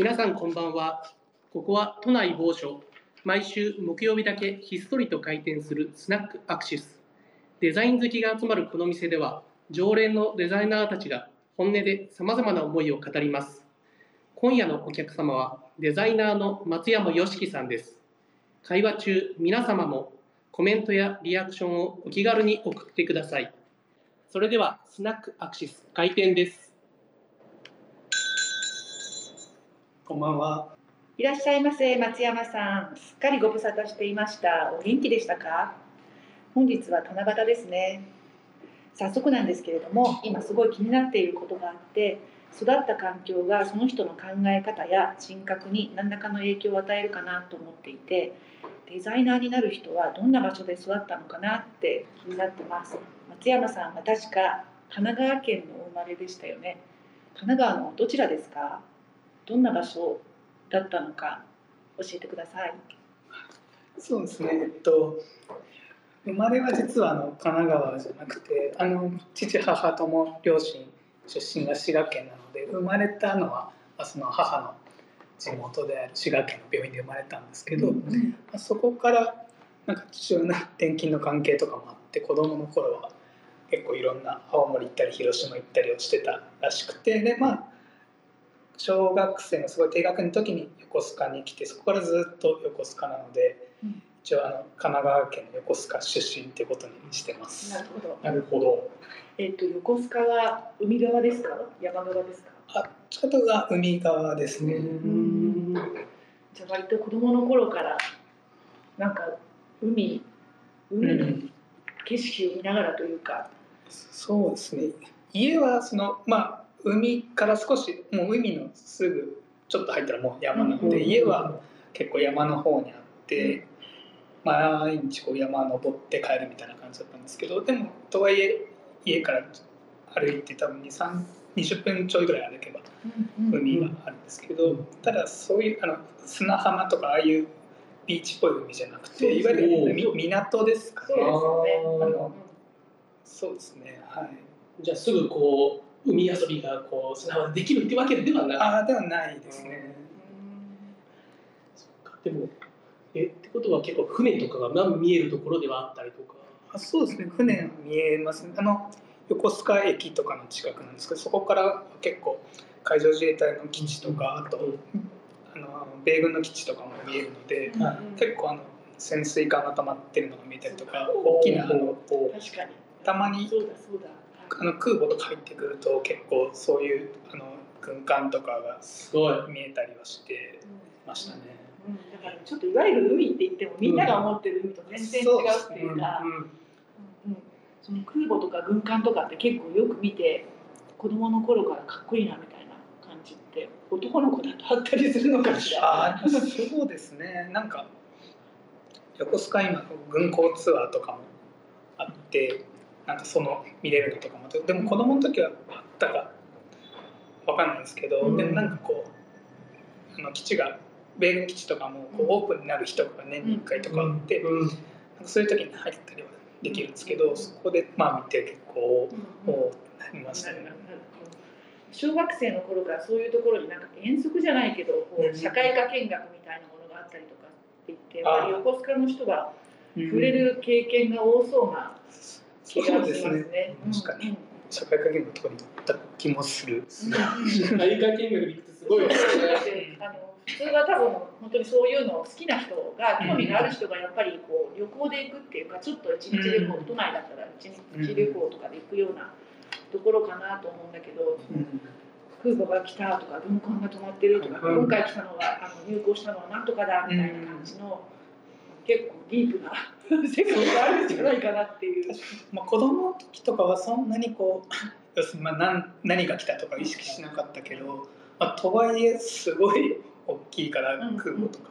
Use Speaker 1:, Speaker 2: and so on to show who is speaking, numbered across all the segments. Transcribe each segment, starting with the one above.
Speaker 1: 皆さんこんばんは。ここは都内某所。毎週木曜日だけひっそりと開店するスナックアクシス。デザイン好きが集まるこの店では、常連のデザイナーたちが本音で様々な思いを語ります。今夜のお客様はデザイナーの松山よしきさんです。会話中、皆様もコメントやリアクションをお気軽に送ってください。それでは、スナックアクシス開店です。
Speaker 2: こんばんは。
Speaker 3: いらっしゃいませ松山さん。すっかりご無沙汰していました。お元気でしたか？本日は七夕ですね。早速なんですけれども今すごい気になっていることがあって育った環境がその人の考え方や人格に何らかの影響を与えるかなと思っていてデザイナーになる人はどんな場所で育ったのかなって気になってます。松山さんは確か神奈川県のお生まれでしたよね。神奈川のどちらですか？どんな場所だったのか教えてください。
Speaker 2: そうですね。えっと生まれは実はあの神奈川じゃなくて、あの父母とも両親出身が滋賀県なので、生まれたのはまあその母の地元である滋賀県の病院で生まれたんですけど、まあそこからなんか父親の転勤の関係とかもあって、子供の頃は結構いろんな青森行ったり広島行ったりをしてたらしくて、でまあ小学生のすごい低学年の時に横須賀に来てそこからずっと横須賀なので、
Speaker 3: うん
Speaker 2: 一応あの神奈川県の横須賀出身っていうことにしてます。
Speaker 3: なるほど。
Speaker 1: なるほど。
Speaker 3: えっ、と横須賀は海側ですか？山側ですか？
Speaker 2: あちょっとが海側ですね。
Speaker 3: んじゃあ割と子供の頃からなんか海海の景色を見ながらというか、
Speaker 2: そうですね。家はそのまあ海から少しもう海のすぐちょっと入ったらもう山なので、
Speaker 3: うん。
Speaker 2: 家は結構山の方にあって、毎日こう山登って帰るみたいな感じだったんですけどでもとはいえ家から歩いて多分23 20分ちょいぐらい歩けば海はあるんですけど、ただそういうあの砂浜とかああいうビーチっぽい海じゃなくていわゆるみ港ですかね。
Speaker 3: そうですよね。
Speaker 1: あー。
Speaker 3: うん
Speaker 2: のそうですねはい。
Speaker 1: じゃあすぐこう海遊びがこう砂浜でできるってわけではなく
Speaker 2: ああではないですね。
Speaker 1: そっか。でもえってことは結構船とかがまあ見えるところではあったりとか。
Speaker 2: あそうですね。船見えますね。あの横須賀駅とかの近くなんですけどそこから結構海上自衛隊の基地とかあとあの米軍の基地とかも見えるので
Speaker 3: うん。
Speaker 1: はい。
Speaker 2: 結構あの潜水艦が溜まってるのが見えたりとか大きなあの
Speaker 1: こ
Speaker 3: 確かに。
Speaker 2: たまに
Speaker 3: そうだそうだ。
Speaker 2: あの空母とか入ってくると結構そういうあの軍艦とかが
Speaker 1: うすごい
Speaker 2: 見えたりはしてましたね。
Speaker 3: うん、だからちょっといわゆる海って言ってもみんなが思ってる海と全然違うっていうか、
Speaker 1: うん
Speaker 3: うんうんその空母とか軍艦とかって結構よく見て子供の頃からかっこいいなみたいな感じって男の子だとあったりするのかしら。
Speaker 2: あーそうですねなんか横須賀今軍港ツアーとかもあってなんかその見れるのとかも。でも子供の時はあったか。わかんないですけど、
Speaker 3: うん。
Speaker 2: でもなんかこうあの基地が米軍基地とかもこうオープンになる日とかが年に1回とかあって、
Speaker 1: うん。
Speaker 2: なんかそういう時に入ったりはできるんですけどそこでまあ見て結構
Speaker 3: うん。
Speaker 2: おおなりましたね。
Speaker 3: 小学生の頃からそういうところになんか遠足じゃないけど社会科見学みたいなものがあったりとかって言ってやっぱり
Speaker 2: あ
Speaker 3: 横須賀の人は
Speaker 2: うん
Speaker 3: 触れる経験が多そうな気がします
Speaker 2: そう
Speaker 3: ね。
Speaker 2: です確かに社会科見学とかに行った気もする。
Speaker 3: うん
Speaker 1: 大会見学に行くとすごい
Speaker 3: あの普通は多分本当にそういうのを好きな人が興味がある人がやっぱりこう旅行で行くっていうかちょっと一日旅行、
Speaker 2: うん
Speaker 3: 都内だったら一日旅行とかで行くようなところかなと思うんだけど、
Speaker 2: うん
Speaker 3: 空母が来たとか軍艦が止まってるとか、
Speaker 1: うん
Speaker 3: 今回来たのはあの入港したのはなんとかだみたいな感じの、結構ディープな世界があるんじゃないかなっていう。
Speaker 2: まあ、子供の時とかはそんなにこう要するにまあ何何が来たとか意識しなかったけど、まあ、とはいえすごい大きいから
Speaker 3: うん
Speaker 2: 空母とか、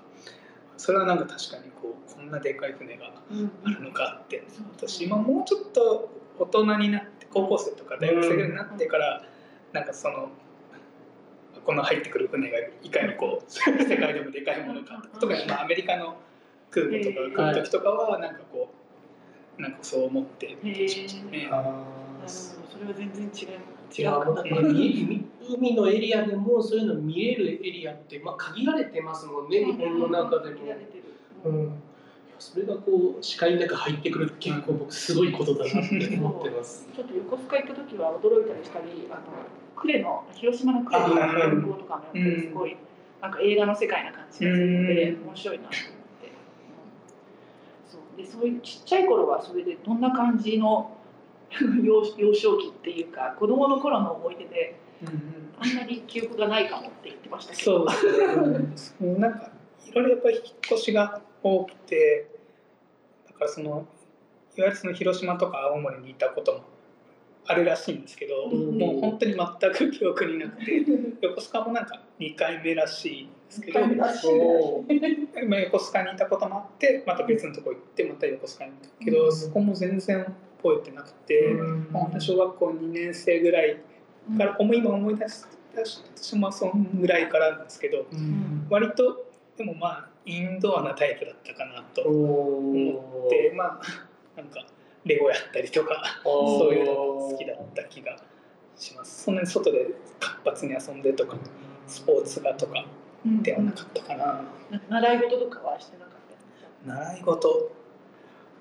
Speaker 2: それはなんか確かにこうこんなでかい船が
Speaker 3: うん
Speaker 2: あるのかって。
Speaker 3: そう
Speaker 2: 私今もうちょっと大人になって高校生とか大学生ぐらいになってから、なんかそのこの入ってくる船がいかにこう 世界でもでかいものか特にまあアメリカの空母とかが来る時とかはなんかこうなんかそう思って見たりしましたね。
Speaker 3: それは全然違う
Speaker 1: いやもうだってみ海のエリアでもそういうの見れるエリアって、まあ、限られてますもんね、日本の中でも。
Speaker 3: 限られてる。
Speaker 1: うん、それがこう視界の中入ってくるって結構僕すごいことだなって思ってます。
Speaker 3: ちょっと横須賀行った時は驚いたりしたり、あの呉の広島の呉の空港とかもやっぱりすごい、なんか映画の世界な感じがするので、面白いなと思って。そうでそういうちっちゃい頃はそれでどんな感じの 幼幼少期っていうか子供の頃の思い出であんまり記憶がないかもって言ってましたけど。
Speaker 2: そうですね。なんかいろいろやっぱり引っ越しが多くて、だからそのいわゆるその広島とか青森にいたこともあるらしいんですけど、
Speaker 3: うん
Speaker 2: もう本当に全く記憶になくて、横須賀もなんか2回目らしいんですけど、
Speaker 3: 二回目らしい
Speaker 1: お
Speaker 2: まあ横須賀にいたこともあって、また別のとこ行ってまた横須賀に行ったけど、
Speaker 3: うん。
Speaker 2: そこも全然覚えてなくて、まあ本当に小学校2年生ぐらいから、もう今思い出してもそんぐらいからなんですけど。
Speaker 1: うん。
Speaker 2: 割とでもまあインドアなタイプだったかなと思ってまあなんかレゴやったりとかそういうのが好きだった気がします。そんなに外で活発に遊んでとかスポーツがとか
Speaker 3: うん
Speaker 2: ではなかったかな
Speaker 3: な習い事とかはしてなかった？
Speaker 2: 習い事？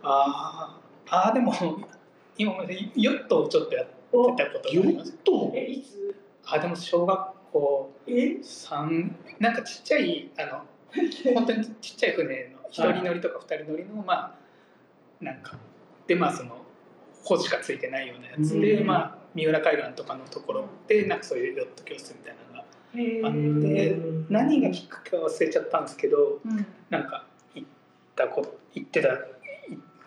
Speaker 2: あー。あーでも今までヨットをちょっとやって
Speaker 3: お
Speaker 2: たこと
Speaker 1: ヨ
Speaker 2: があります。
Speaker 1: ット？
Speaker 3: えいつ？
Speaker 2: あでも小学校
Speaker 3: え？
Speaker 2: 三なんかちっちゃいあの 本当にちっちゃい船の一人乗りとか二人乗りのまあなんかでまあその帆しかついてないようなやつで、
Speaker 1: うん。
Speaker 2: まあ三浦海岸とかのところでなんかそういうヨット教室みたいなあっ
Speaker 3: ー
Speaker 2: て何がきっかけか忘れちゃったんですけど
Speaker 3: うん。
Speaker 2: なんか行ったこ行ってた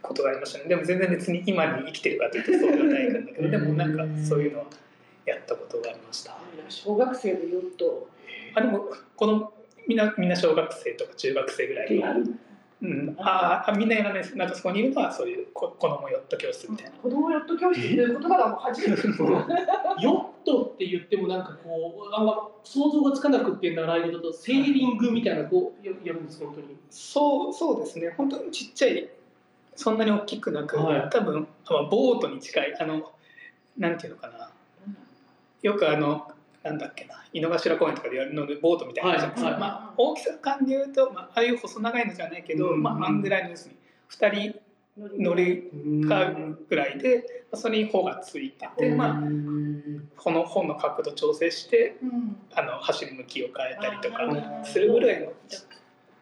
Speaker 2: ことがありましたね。でも全然別に今に生きてるかというとそうではないんだけどでもなんかそういうのはやったことがありました。
Speaker 3: 小学生でヨット
Speaker 2: あでも子供みんなみんな小学生とか中学生ぐらいの。うん、ああみんなやらないです。なんかそこにいるのはそういうこ子供ヨット教室みたいな、
Speaker 3: 子供ヨット教室という言葉がもう初めて
Speaker 1: ヨットって言ってもなんかこうあんま想像がつかなくって習い事とセーリングみたいなこうややるんです本当に。
Speaker 2: そうそうですね。本当にちっちゃいそんなに大きくなく、
Speaker 1: はい。
Speaker 2: 多分あまあボートに近いあのなんていうのかな。よくあのなんだっけな井の頭公園とかでやるのでボートみたいなのじゃないですか、
Speaker 1: はい
Speaker 2: まあ、大きさ感で言うと、まあ、ああいう細長いのじゃないけど、
Speaker 1: うん。
Speaker 2: まあ、あんぐらいのですね2人乗りかぐらいで、まあそれに帆がついてて、まあ、この本の角度調整して
Speaker 3: うん。
Speaker 2: あの走り向きを変えたりとかするぐらいのちっ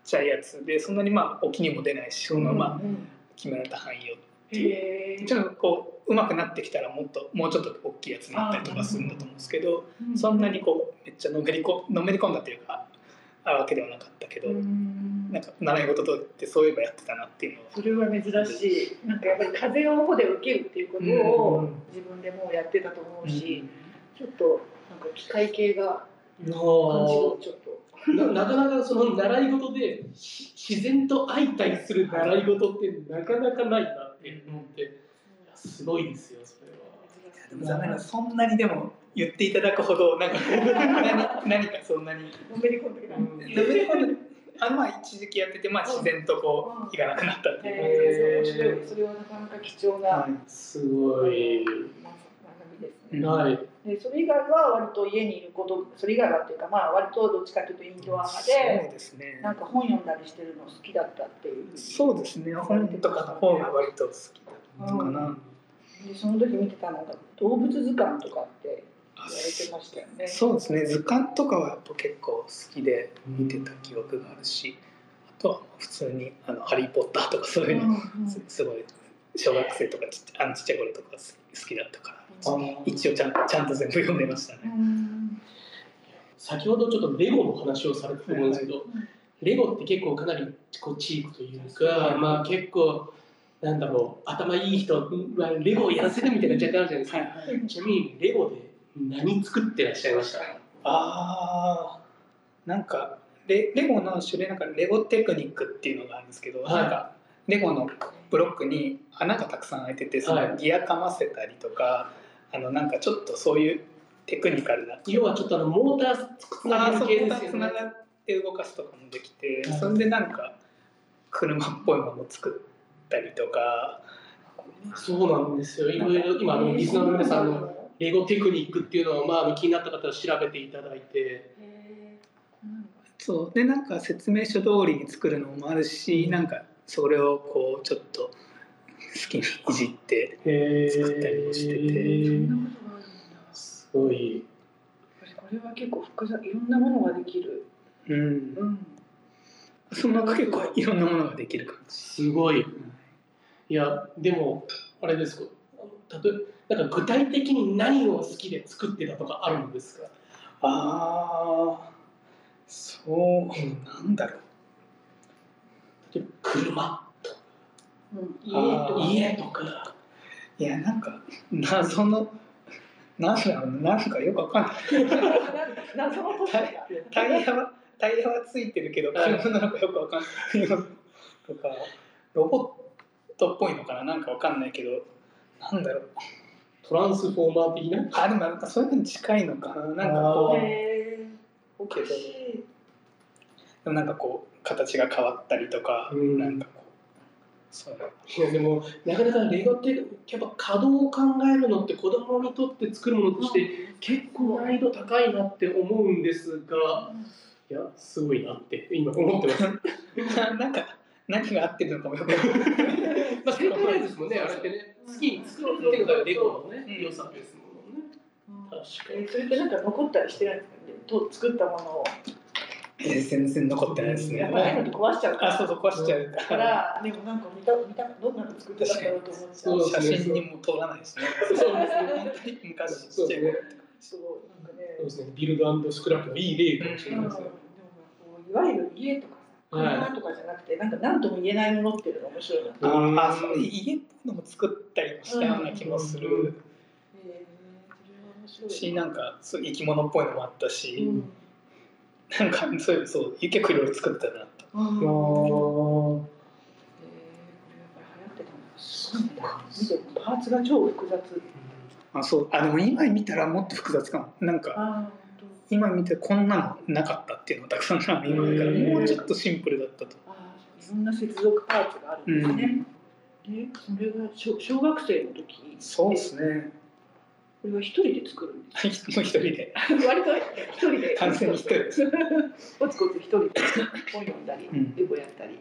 Speaker 2: ちゃいやつでそんなにまあ沖にも出ないしそのまあ
Speaker 3: うん
Speaker 2: 決められた範囲を
Speaker 3: へー。
Speaker 2: もちろんこう上手くなってきたらもっともうちょっと大きいやつになったりとかするんだと思うんですけどそんなにこうめっちゃのめりこのめり込んだというかあわけではなかったけど
Speaker 3: うん。
Speaker 2: なんか習い事とってそういえばやってたなっていうのを
Speaker 3: それは珍しい。なんかやっぱり風を帆で受けるっていうことを自分でもうやってたと思うし、ちょっとなんか機械系が感じがちょっと。
Speaker 1: ななかなかその習い事でし自然と相対する習い事ってなかなかないなって思って。すごいですよそれは。
Speaker 2: でも残念ながらそんなにでも言っていただくほどなんか 何何かそんなに。
Speaker 3: のめり込んで
Speaker 2: あのまあ一時期やってて、まあ、自然とこういかなくなったっていう。
Speaker 3: へー。そう面白い。それはなかなか貴重な、
Speaker 2: はい。
Speaker 1: すごい。
Speaker 3: まあ学びですね。
Speaker 1: はい。
Speaker 3: でそれ以外は割と家にいることそれ以外はっていうかまあ割とどっちかというとインドア派
Speaker 2: そう
Speaker 3: で
Speaker 2: ですね。
Speaker 3: なんか本読んだりしてるの好きだったっていう。
Speaker 2: そうですね。本とかの方が割と好きだったかな、
Speaker 3: でその時見てたのが動物図鑑とかって言
Speaker 2: あ
Speaker 3: われてましたよね。
Speaker 2: そうですね。図鑑とかはやっぱ結構好きで見てた記憶があるしあとは普通に「あのハリー・ポッター」とかそういうの、すすごい小学生とかちっちゃあのちっちゃい頃とか好きだったから。一応ちゃんちゃんと全部読んでましたね。
Speaker 3: うん。
Speaker 1: 先ほどちょっとレゴの話をされたと思うんですけど、
Speaker 3: うん
Speaker 1: レゴって結構かなりこうチープというか、まあ結構なんだろう頭いい人はレゴをやらせるみたいな若干あるじゃないですか。
Speaker 2: はい。
Speaker 1: ちなみにレゴで何作ってらっしゃいました？
Speaker 2: あー。なんかレレゴの種類なんかレゴテクニックっていうのがあるんですけど、
Speaker 1: はい。
Speaker 2: なんかレゴのブロックに穴がたくさん開いててそ
Speaker 1: はい。
Speaker 2: のギアかませたりとか、あのなんかちょっとそういうテクニカルな。
Speaker 1: 要はちょっとあのモーターつなげる系ですよね。
Speaker 2: つながって動かすとかもできて、
Speaker 1: はい。
Speaker 2: それでなんか車っぽいものを作ったりとか。
Speaker 1: そうなんですよ。いろいろ今あのリスナーの皆さんのレゴテクニックっていうのをまあ気になった方は調べていただいて。
Speaker 2: そうでなんか説明書通りに作るのもあるしなんかそれをこうちょっと好きにいじって作ったりもしてて。
Speaker 1: すごい。
Speaker 3: これは結構複雑いろんなものができる。
Speaker 2: うん
Speaker 3: うん。
Speaker 2: その中結構いろんなものができる感じ
Speaker 1: すごい。いやでもあれですか？例えなんか具体的に何を好きで作ってたとかあるんですか？
Speaker 2: ああそうなんだろう。
Speaker 1: 例えば車
Speaker 3: うん、
Speaker 2: あー
Speaker 3: 家とか。
Speaker 1: 家とか。
Speaker 2: いやなんか謎のなんだろうななんかよくわかんない。
Speaker 3: 謎の
Speaker 2: タイタイヤはタイヤはついてるけど
Speaker 1: はい。
Speaker 2: 車なのかよくわかんない。よとかロボットっぽいのかな？なんかわかんないけどなんだろう。
Speaker 1: トランスフォーマー的な？
Speaker 2: あでもなんかそういうのに近いのかな。なんかこう。で
Speaker 3: へー。おかしい。
Speaker 2: もなんかこう形が変わったりとか、
Speaker 1: うん。
Speaker 2: なんかこうそう
Speaker 1: いやでもなかなかレゴってやっぱ稼働を考えるのって子供にとって作るものとして結構難易度高いなって思うんですがいやすごいなって今思ってます。
Speaker 2: ななんか何が合ってるのかもよくわかんない
Speaker 1: まあ正解ないですもんねあれってね好きに作るっていうのがレゴのね
Speaker 2: うん
Speaker 1: 良さですもんね。確かに。
Speaker 3: えーそれってなんか残ったりしてないんですかねと作ったものを。
Speaker 2: えー全然残ってないですね
Speaker 3: やっぱり壊しちゃうから。
Speaker 2: あそうそう壊しちゃう
Speaker 3: だ
Speaker 2: か
Speaker 3: からら、でもなんか見た見たどんなの作ってたんだろうと思っちゃう。
Speaker 2: 写真にも撮らないですね
Speaker 1: そうですね
Speaker 2: 本当に昔ちっちゃい頃
Speaker 3: そうなんかね
Speaker 1: そう。ですねビルドスクラップのいい例かもしれ
Speaker 3: うんでも
Speaker 1: ないですね。
Speaker 3: こういわゆる家とかさ、
Speaker 1: はい
Speaker 3: 車とかじゃなくて、なんか何とも言えないものっていうのが面白いな。
Speaker 1: うん
Speaker 2: ああそう家っぽいのも作ったりもしたような気もす
Speaker 1: うん
Speaker 2: る
Speaker 3: えー、それは面白い。
Speaker 2: しなんかそう生き物っぽいのもあった
Speaker 3: う
Speaker 2: し、
Speaker 3: ん。
Speaker 2: なんかそういうそう結構いろいろ作ってたなと
Speaker 3: あーえー、これやっぱり流行ってたんだ。すごいね。見てパーツが超複雑。
Speaker 2: あそうあでも今見たらもっと複雑かもなんか
Speaker 3: ああ、本
Speaker 2: 今見てこんなのなかったっていうのがたくさんある今見たらもうちょっとシンプルだったと
Speaker 3: 当。ああ、いろんな接続パーツがあるんですね。で、それが小小学生の時？
Speaker 2: そうですね
Speaker 3: これは一人で作るんです
Speaker 2: もう 一人で
Speaker 3: か。割と一人で。
Speaker 2: 完全に一人です
Speaker 3: コツコツ一人で本読んだり、
Speaker 2: うん
Speaker 3: レゴやったり。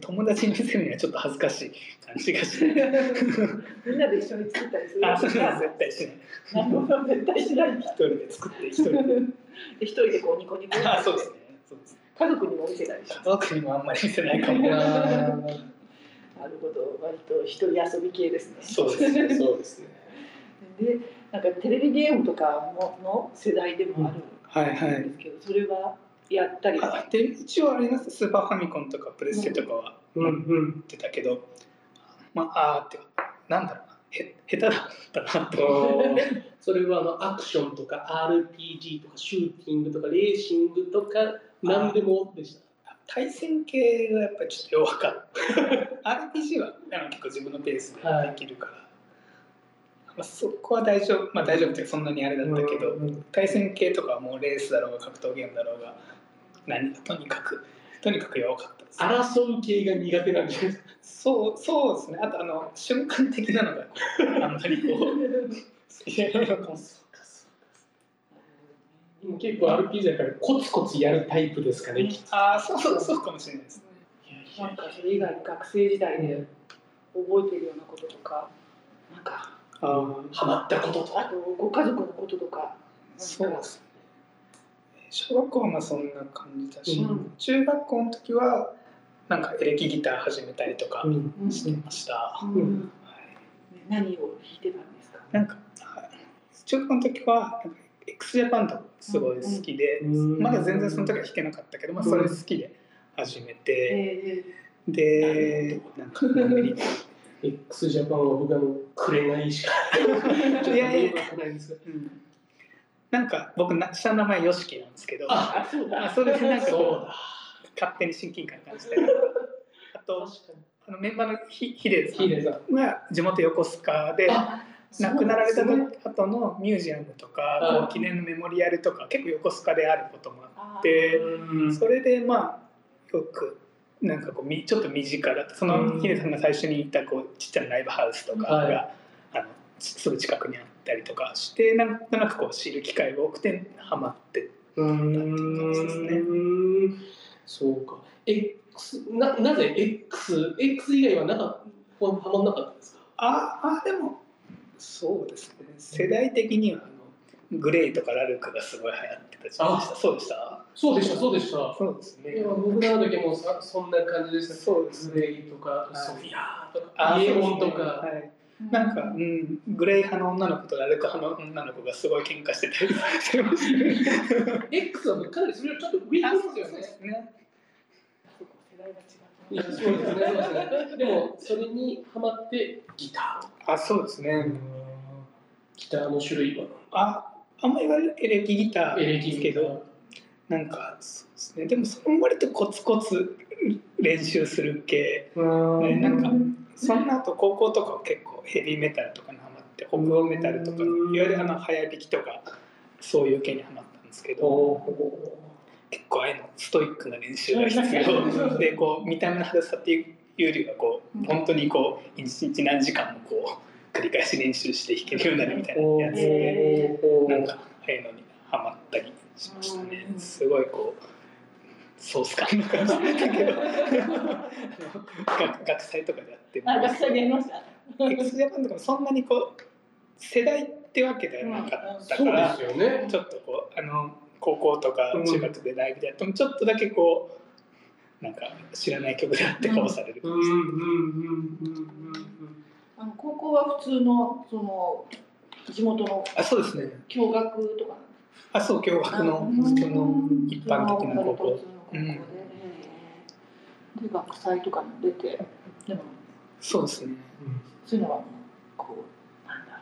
Speaker 2: 友達に見せるにはちょっと恥ずかしい感じがして
Speaker 3: みんなで一緒に作ったりする
Speaker 2: あそう
Speaker 3: んですが
Speaker 2: 絶対しない
Speaker 3: 絶対しない。
Speaker 2: 一人で作って一人で
Speaker 3: で一人でこうニコニコ。
Speaker 2: あそうですねそうです
Speaker 3: 家族にも見せたりし
Speaker 2: 家族にもあんまり見せないかも
Speaker 1: いやー
Speaker 3: なるほど、割と一人遊び系ですね。
Speaker 2: そうですね
Speaker 1: そうですね。
Speaker 3: で、なんかテレビゲームとかもの世代でもある
Speaker 2: はいはい
Speaker 3: んですけど、それはやったり。は
Speaker 2: あで一応あります。スーパーファミコンとかプレステとかは。
Speaker 1: うんうん。
Speaker 2: 持ってたけど、まああーって。かなんだろうな。へ下手だったなと。
Speaker 1: それはあのアクションとか RPG とかシューティングとかレーシングとか何でもでした。
Speaker 2: 対戦系がやっぱりちょっと弱かった。RPG はあの結構自分のペースでできるから、まあ、そこは大丈夫。まあ大丈夫っていうかそんなにあれだったけど、
Speaker 1: うん。
Speaker 2: 対戦系とかはもうレースだろうが格闘ゲームだろうが何？とにかくとにかく弱かったです。
Speaker 1: 争う系が苦手なんじゃないです。か。
Speaker 2: そうそうですね。あとあの瞬間的なのがこうあんまりこういや
Speaker 1: もう結構 RPG だからコツコツやるタイプですかね。
Speaker 2: ああそうそうそうかもしれないです。
Speaker 3: なんかそれ以外に学生時代で覚えてるようなこととか、なんか
Speaker 1: ハマったこととか。
Speaker 3: あとご家族のこととか、
Speaker 2: そうですね小学校はまあそんな感じだし、
Speaker 3: うん。
Speaker 2: 中学校の時はなんかエレキギター始めたりとかしてました、
Speaker 3: うん。何を弾いてたんですか？
Speaker 2: なんかはい中学校の時はなんか x ジャパンとかすごい好きで、
Speaker 1: うん。
Speaker 2: まだ全然その時は弾けなかったけど、まあ、それ好きで始めて、
Speaker 3: え
Speaker 2: でなんかのんびり
Speaker 1: X ジャパンは僕あのくれないしかちょっと
Speaker 2: いやいや
Speaker 1: よくないんですが
Speaker 2: うんなんか僕な下の名前 YOSHIKI なんですけど。
Speaker 1: あ
Speaker 3: そうだ。
Speaker 2: あそれでなんかこう
Speaker 1: だ。
Speaker 2: 勝手に親近感感じて。あとあのメンバーのヒヒデさん。が地元横須賀で
Speaker 1: あ
Speaker 2: 亡くなられた後のミュージアムとか
Speaker 1: あ
Speaker 2: こう記念のメモリアルとか結構横須賀であることもあっ
Speaker 3: あ
Speaker 2: て
Speaker 1: うん。
Speaker 2: それでまあよくなんかこうみちょっと身近だそのヒデさんが最初に言ったこうちっちゃなライブハウスとかが、
Speaker 1: はい。
Speaker 2: あのすぐ近くにあったりとかしてなんとなくこう知る機会が多くてハマって
Speaker 1: うーん。そうか。X ななぜ X, X 以外はなんかはまんなかったんですか？
Speaker 2: ああでもそうですね。世代的にはあのグレイとかラルクがすごい流行ってたそうでした？
Speaker 1: そうでしたそうでした。
Speaker 2: そうですね。
Speaker 1: 僕らの時もさそんな感じでした。
Speaker 2: そうです
Speaker 1: グレイとか
Speaker 2: はい
Speaker 1: ソフィアと
Speaker 2: あ
Speaker 1: かイエモンと
Speaker 2: そうですね。
Speaker 1: か。
Speaker 2: はいなんか、うん、グレイ派の女の子とラルク派の女の子がすごい喧嘩してたりしてましたね
Speaker 1: X はかなりそれをちょっと上に行きますよね
Speaker 2: ね。
Speaker 3: 世代が違
Speaker 1: いやそうですねそうですねでもそれにハマってギタ
Speaker 2: あ、そうです
Speaker 1: ー
Speaker 2: ね。
Speaker 1: ギターの種類は
Speaker 2: あ、あんまり言われるエレキギター
Speaker 1: エレ
Speaker 2: ですけど、なんかそうですね。でもそれも割とコツコツ練習する系。ねなんかその後高校とかは結構ヘビーメタルとかにハマって、北欧メタルとか、い
Speaker 1: うん。
Speaker 2: わゆるあの早弾きとかそういう系にハマったんですけど。
Speaker 1: お
Speaker 2: 結構ああいうのストイックな練習が必要。でこう見た目の派手さっていうよりはこう本当にこう一日何時間もこう繰り返し練習して弾けるようになるみたいなやつでなんかああいうのにハマったりしましたね。
Speaker 3: うん。
Speaker 2: すごいこうソース感の感じだけど。学学祭とかでやっても
Speaker 3: あ、学祭でやりました。
Speaker 2: X ジャパンとかもそんなにこう世代ってわけではなかったから
Speaker 1: ですよね。
Speaker 2: ちょっとこうあの高校とか中学でライブでやってもちょっとだけこうなんか知らない曲であって顔される
Speaker 3: 高校は普通のその地元の
Speaker 2: あそうですね。
Speaker 3: 共学とか。
Speaker 2: あそう共学の普通の一般的な高校。
Speaker 3: 普通の高校で。で学祭とかに出て、でも
Speaker 2: そうですね。
Speaker 3: そういうのはこうなんだろ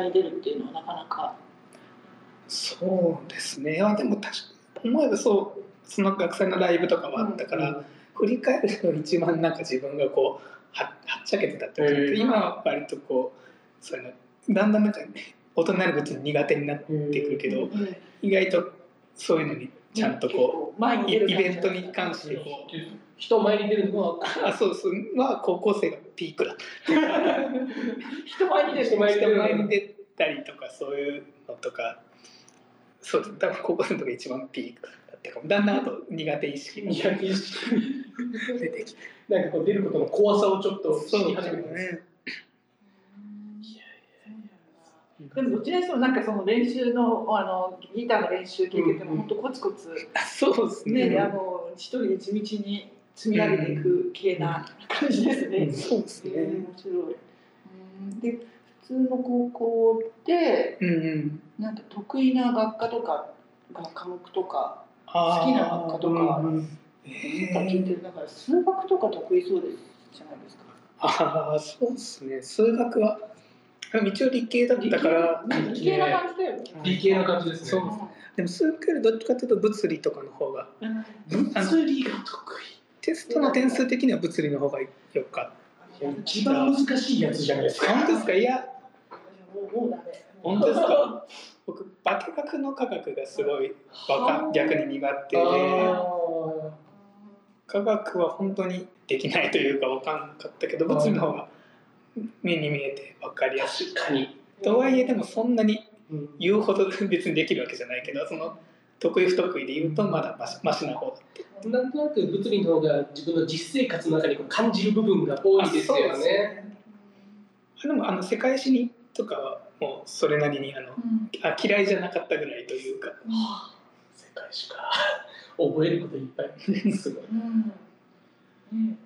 Speaker 3: う。に出るっていうのはなかなか。
Speaker 2: そうですね。あでも確か思えばそうその学祭のライブとかもあったから、振り返ると一番なんか自分がこうははっちゃけてたっていうか、
Speaker 1: へー
Speaker 2: 今は割とこうそういうのだんだんなんか大人になるうちに苦手になってくるけど、意外とそういうのにちゃんとこ
Speaker 3: う前
Speaker 2: う、イベントに関してこう。
Speaker 1: 人前に出るのは
Speaker 2: あそうそう。は高校生がピークだ。
Speaker 3: 人前に出る
Speaker 1: 人前に出
Speaker 2: たりとかそういうのとか。そう多分高校生の時が一番ピークだったかも。だんだんあと苦手意識が
Speaker 1: 苦手意識。
Speaker 2: 出てきて。
Speaker 1: なんかこう出ることの怖さをちょっと知り始めて
Speaker 2: ね
Speaker 3: でもどちらにしてもなんかその練習のあのギターの練習聞いてても本当コツコツ。
Speaker 2: そうですね。
Speaker 3: ね、あの一人で地道に積み上げていく系な感じですね。
Speaker 1: うん
Speaker 2: そうですね。
Speaker 3: えー面白い。うん。で普通の高校で
Speaker 2: うんうん。
Speaker 3: なんか得意な学科とかが科目とか好きな学科とか
Speaker 1: うんうん。
Speaker 3: 聞いてるだから数学とか得意そうですじゃないですか。
Speaker 2: ああそうですね。数学は一応理系だったから。
Speaker 3: 理系な感じだよね。
Speaker 1: 理系な感じですね。
Speaker 2: そうでも数学よりどっちかというと物理とかの方が。
Speaker 3: うん。
Speaker 1: 物理が得
Speaker 2: テストの点数的には物理の方がよか。っ
Speaker 1: 意一番難しいやつじゃないですか。
Speaker 2: た本当ですか？いや。
Speaker 3: もうもうダメ。
Speaker 2: 本当ですか？僕化学の科学がすごいわか逆に苦手で。
Speaker 1: あ
Speaker 2: 科学は本当にできないというか分かんなかったけど物理の方が目に見えて分かりやすい。
Speaker 1: ー確かに、
Speaker 2: とはいえでもそんなに
Speaker 1: うん。
Speaker 2: 言うほど別にできるわけじゃないけどその得意不得意で言うとまだマシマシな方だった
Speaker 1: なんとなく物理の方が自分の実生活の中にこう感じる部分が多いですよ
Speaker 2: あそうです。
Speaker 1: ね。
Speaker 2: あでもあの世界史にとかはもうそれなりにあの
Speaker 3: うん。
Speaker 2: あ嫌いじゃなかったぐらいというか。
Speaker 1: 世界史か。覚えることいっぱい。すごい。
Speaker 3: うん。ね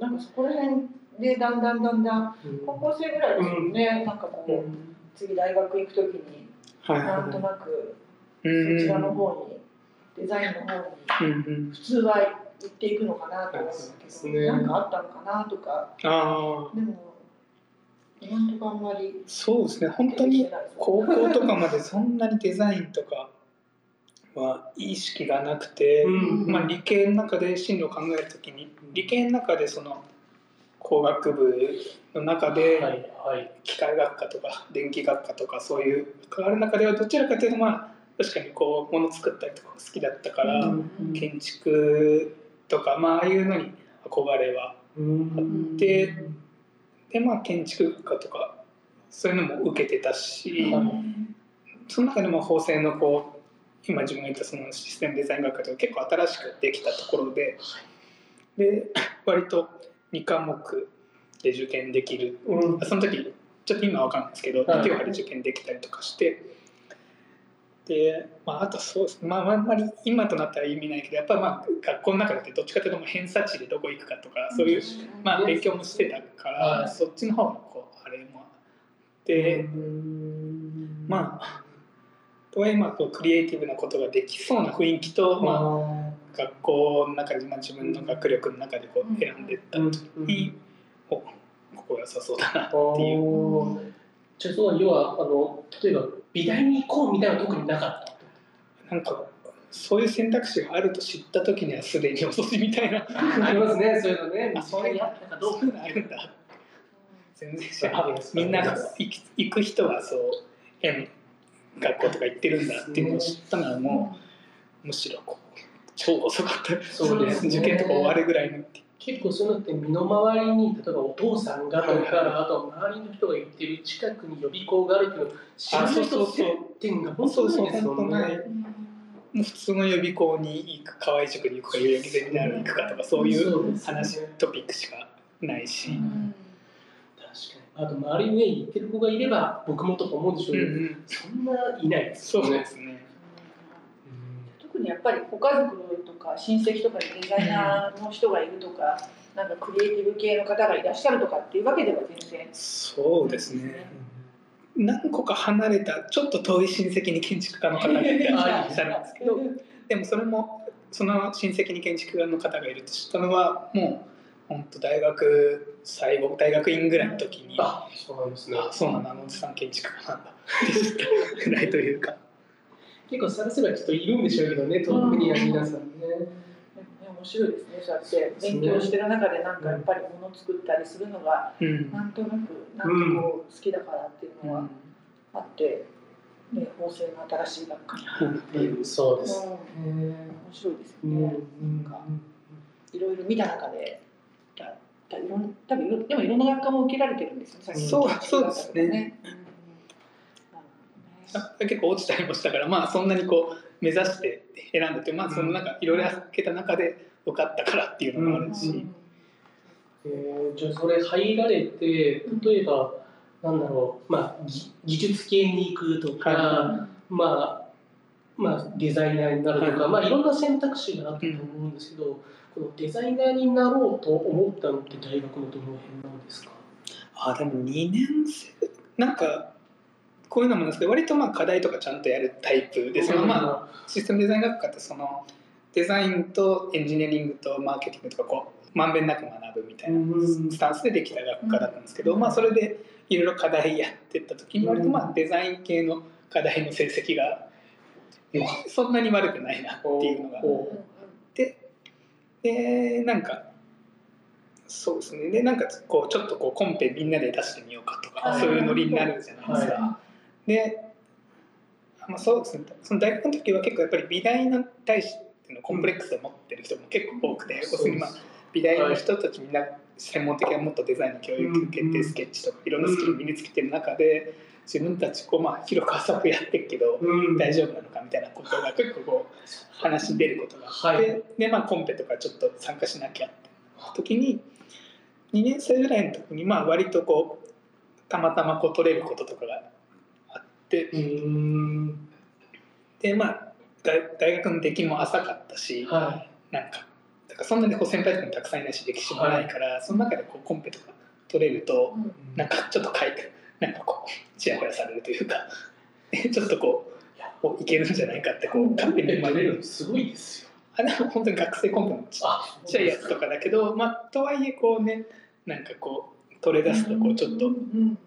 Speaker 3: でもなんかそこら辺でだんだんだんだん高校生ぐらいですよね、なんかこう、次大学行くときに
Speaker 2: はい
Speaker 3: なんと
Speaker 2: は
Speaker 3: なく
Speaker 2: いうん。
Speaker 3: そちらの方にデザインの方に
Speaker 2: うんうん。
Speaker 3: 普通は行っていくのかなと思うんだけど、
Speaker 1: ね。
Speaker 3: なんかあったのかなとか。
Speaker 2: ああ
Speaker 3: でも今んとこあんまり
Speaker 2: そうですね。本当に高校とかまで そんなにデザインとかは意識がなくて、
Speaker 1: うん
Speaker 2: まあ、理系の中で進路を考えるときに理系の中でその工学部の中で。機械学科とか電気学科とかそういう変わる中ではどちらかというとまあ確かにこう物作ったりとか好きだったから、
Speaker 1: うん
Speaker 2: 建築とか、まあ、ああいうのに憧れは
Speaker 1: うん。
Speaker 2: でで、まあ、建築家とかそういうのも受けてたし、
Speaker 1: はい。
Speaker 2: その中でも法政のこう今自分が言ったそのシステムデザイン学科とか結構新しくできたところでで割と2科目で受験できる。
Speaker 1: うん。
Speaker 2: その時ちょっと今は分かんないですけど
Speaker 1: はい。
Speaker 2: 2教科で受験できたりとかして。で、まあ、あとそうです。ね、まあ、あんまり今となったら意味ないけどやっぱりまあ学校の中でどっちかというと偏差値でどこ行くかとかそういう、まあ、勉強もしてたから、
Speaker 1: はい。
Speaker 2: そっちの方がこうあれもあって。
Speaker 1: うん。
Speaker 2: まあとはいえまあこうクリエイティブなことができそうな雰囲気と、まあ、
Speaker 1: あ
Speaker 2: 学校の中で、まあ、自分の学力の中でこう選んでった
Speaker 1: ー
Speaker 2: 時に、おここ良さそうだなっていう。
Speaker 1: じゃあその要はあの例えば美大に行こうみたいなのは特になかった？
Speaker 2: なんかそういう選択肢があると知った時にはすでに遅しみたいな。
Speaker 1: ありますねそういうのね。
Speaker 2: あそういうの
Speaker 1: なんかどう
Speaker 2: そういうのあるんだ。全然知ら
Speaker 1: あ
Speaker 2: ない。みんなが行く人はそう変学校とか行ってるんだっていうのを知ったのはもうむしろこう超遅かった。
Speaker 1: そうですね。
Speaker 2: 受験とか終わるぐらいの
Speaker 1: 結構そういうのって身の回りに例えばお父さんがとかあと周りの人が言ってる近くに予備校があるっていうのを知らない
Speaker 2: そうそうそう
Speaker 1: 人接点が本当
Speaker 2: そうそう
Speaker 1: にないですもんね。
Speaker 2: もう普通の予備校に行く河合塾に行くか代々木ゼミナールに行くかとかそういう
Speaker 1: そうですね
Speaker 2: 話トピックしかないし、
Speaker 1: 確かに。あと周りにね言ってる子がいれば僕もとか思うんでしょうけど、
Speaker 2: うんうん、
Speaker 1: そんないないです
Speaker 2: そう
Speaker 1: よね。
Speaker 2: ですね
Speaker 3: 特にやっぱりご家族とか親戚とかにデザイナーの人がいるとか、なんかクリエイティブ系の方がいらっしゃるとかっていうわけでは全然。
Speaker 2: そうですね。何個か離れたちょっと遠い親戚に建築家の方がいらっしゃるんですけど でもそれもその親戚に建築家の方がいると知ったのはもう本当大学最後大学院ぐらいの時にあ
Speaker 1: あそうなんですね。
Speaker 2: そうなんだあのおじさん建築家なんだ。って知ったぐらいというか
Speaker 1: 結構探せばきっといるんでしょうけどね遠くには皆さんね。
Speaker 3: 面白いですねそうやって勉強してる中でなんかやっぱりもの作ったりするのが
Speaker 2: うん。
Speaker 3: なんとなくなんかこう好きだからっていうのはあって、ね、法政の新しい学科に入るって。いう、
Speaker 1: そうです。
Speaker 3: うん面白いですよ
Speaker 1: うん
Speaker 3: ね、なんかいろいろ見た中でだだいろん多分いろでもいろんな学科も受けられてるんですよね
Speaker 2: そうそうですね 結構落ちたりもしたからまあそんなにこう目指して選んでてまあその中いろいろ開けた中で受かったからっていうのもあるし、
Speaker 3: うん。
Speaker 1: えーじゃあそれ入られて例えばなんだろうまあぎ技術系に行くとか、
Speaker 2: は
Speaker 1: まあまあデザイナーになるとか、
Speaker 2: はい。
Speaker 1: まあいろんな選択肢があったと思うんですけど、このデザイナーになろうと思ったのって大学のどの辺なんですか？
Speaker 2: あでも2年生？なんかこういうのもなんですけど割とまあ課題とかちゃんとやるタイプでそのまあシステムデザイン学科ってそのデザインとエンジニアリングとマーケティングとかこうまんべんなく学ぶみたいな
Speaker 1: うん。
Speaker 2: スタンスでできた学科だったんですけど、まあそれでいろいろ課題やってった時に割とまあデザイン系の課題の成績がそんなに悪くないなっていうのが
Speaker 1: ほ
Speaker 2: でなんかそうですね。でなんかこうちょっとこうコンペみんなで出してみようかとか
Speaker 3: はい。
Speaker 2: そういうノリになるじゃないですか。で、まあ、そうですね。その大学の時は結構やっぱり美大に対してのコンプレックスを持ってる人も結構多くて、
Speaker 1: うん
Speaker 2: 要するにまあ美大の人たちみんな専門的なもっとデザインの教育受けてスケッチとかいろんなスキルを身につけてる中で自分たちこうまあ広く浅くやってるけど大丈夫なのかみたいなことが結構こう話に出ることがあって、
Speaker 1: はい
Speaker 2: でまあコンペとかちょっと参加しなきゃって時に2年生ぐらいの時にまあ割とこうたまたまこう取れることとかがあって
Speaker 1: うん。
Speaker 2: でまあ大大学の出来も浅かったし
Speaker 1: は
Speaker 2: なんかだからそんなにこう先輩とかもたくさんいないし歴史もないから、その中でこうコンペとか取れると
Speaker 1: い。
Speaker 2: なんかちょっと書いてなんかこうちやほやされるというか ちょっとこうおいけるんじゃないかってこう勝手に
Speaker 1: え
Speaker 2: 思われる
Speaker 1: すごいですよ。
Speaker 2: あれは本当に学生コンペのちっ
Speaker 1: あ
Speaker 2: ちゃいやつとかだけど、まあ、とはいえこうねなんかこう取れ出すとこうちょっと
Speaker 3: うんう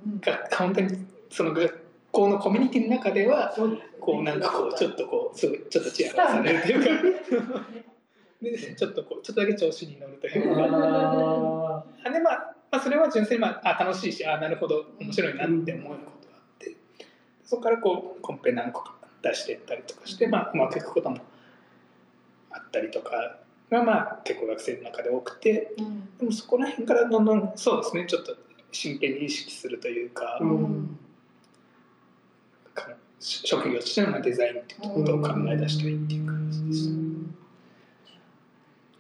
Speaker 3: ん
Speaker 2: が本当にその学校のコミュニティの中ではこうなんかこうちょっとこうすごいちょっとちやほやされるというか。でちょっとこうちょっとだけ調子に乗るというか。
Speaker 1: あ
Speaker 2: あで、まあ、まあそれは純粋に、まあ、あ楽しいしあなるほど面白いなって思うことがあって。そこからこうコンペ何個か出していったりとかして、まあ、うまくいくこともあったりとか。がまあ結構学生の中で多くて。
Speaker 3: うん。
Speaker 2: でもそこら辺からどんどんそうですねちょっと真剣に意識するというか、
Speaker 1: うん。
Speaker 2: か職業としてのまあデザインっていうことを考え出したいっていう感じです。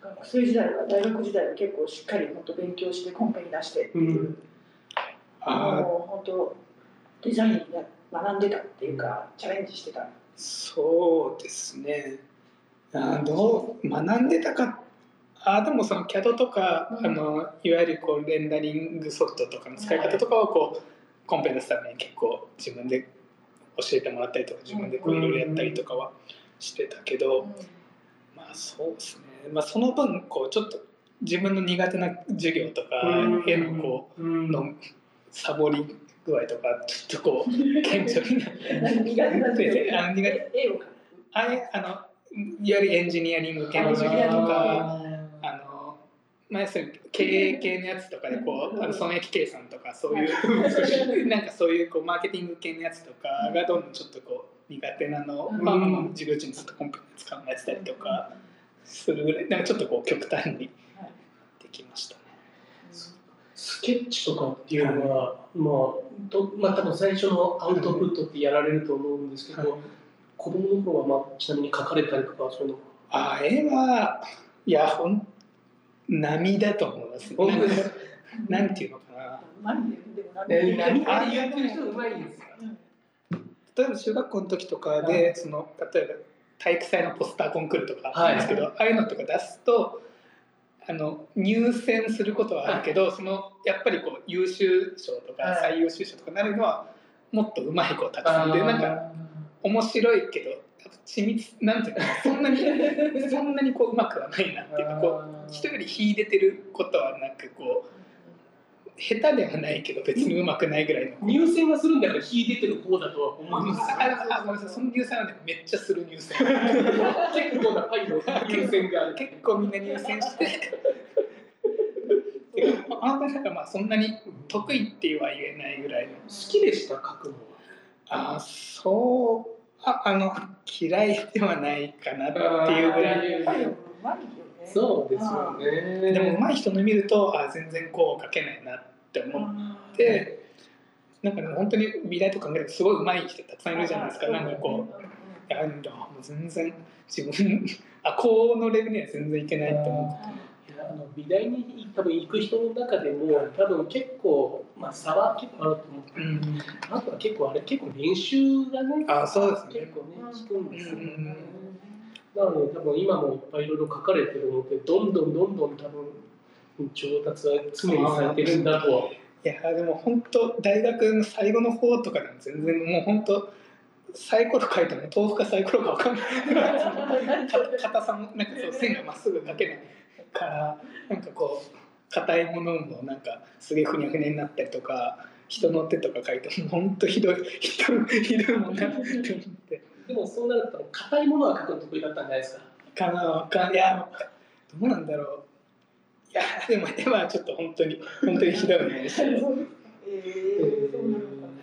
Speaker 3: 学生時代は大学時代は結構しっかりもっと勉強してコンペに出してっていう、
Speaker 1: うん。
Speaker 2: あー。
Speaker 3: もう本当デザインや学んでたっていうかチャレンジしてた。
Speaker 2: そうですね。あーどう学んでたかあーでもその CAD とか、
Speaker 3: うん。
Speaker 2: あのいわゆるこうレンダリングソフトとかの使い方とかをこうコンペ出すために結構自分で教えてもらったりとか自分でこういろいろやったりとかはしてたけど、まあそうですね、まあ、その分こうちょっと自分の苦手な授業とかへのこ
Speaker 1: う
Speaker 2: のサボり具合とかちょっとこう 顕著になって
Speaker 3: 苦手な授業？
Speaker 2: ああれあのいわゆるエンジニアリング系の授業とか前それ経営系のやつとかでこうあの損益計算とかそういう なんかそういうこうマーケティング系のやつとかがどんどんちょっとこう苦手なのを、
Speaker 3: うん。
Speaker 2: まあ、もう授業中にずっとコンピューター考えてたりとかするぐらいなんかちょっとこう極端にできましたね。
Speaker 1: スケッチとかっていうのは、まあとまあ、多分最初のアウトプットってやられると思うんですけど、子供の頃は、まあ、ちなみに描かれたりとかそういうの
Speaker 2: あ絵はいやほん波だと思います。なんていうのかな。
Speaker 3: 何？ででも何？
Speaker 1: え
Speaker 3: でも
Speaker 1: 何あやってる人うまいんです
Speaker 2: 例えば中学校の時とかで、その例えば体育祭のポスターコンクールとかあ
Speaker 1: はい。
Speaker 2: るんですけど、ああいうのとか出すとあの入選することはあるけど、そのやっぱりこう優秀賞とか
Speaker 1: はい。
Speaker 2: 最優秀賞とかなるのはもっと上手い子たくさんでなんか面白いけど緻密なんていうのそんなにそんなにこう上手くはないなっていうかこう人より秀でてることはなくこう下手ではないけど別に上手くないぐらいの。
Speaker 1: 入選はするんだから秀でてる方だとは思います。
Speaker 2: ああごめんなさい。その入選はねめっちゃする入選。
Speaker 1: 結構なパイの入選が。ある
Speaker 2: 結構みんな入選して。であんまりなんかまあそんなに得意っては言えないぐらいの。
Speaker 1: 好きでした書くのは。
Speaker 2: あそうああの嫌いではないかなっていうぐらい。
Speaker 1: そうですよね。
Speaker 2: でも上手い人の見るとあ全然こう書けないなって思ってなんかね本当に美大とか考えるとすごい上手い人たくさんいるじゃないですか。なんかこういやもう全然自分 あこのレベルには全然いけないって思
Speaker 1: いやあの美大に多分行く人の中でも多分結構、まあ、差は結構あると思う。
Speaker 2: う、うん、
Speaker 1: あとは結構あれ結構練習がね
Speaker 2: あそうですね。
Speaker 1: 結構ね聞くんですよね、
Speaker 2: うん
Speaker 1: なので多分今もいっぱいいろいろ書かれてるのでどんどんどんどん多分上達は常にされてるんだとは。
Speaker 2: いやでも本当大学の最後の方とかでも全然もう本当サイコロ書いても豆腐かサイコロか分かんないか硬さもなんかそう線がまっすぐ書けないからなんかこう硬いものもなんかすげえふにゃふにゃになったりとか人の手とか書いても本当ひどいひどいひどいもんだなって思って。
Speaker 1: でもそうなると硬いものは書くの得意だったんじゃないですか？
Speaker 2: かなわかんいやどうなんだろう。いやでも絵はちょっと本当に本当にひどいね
Speaker 3: え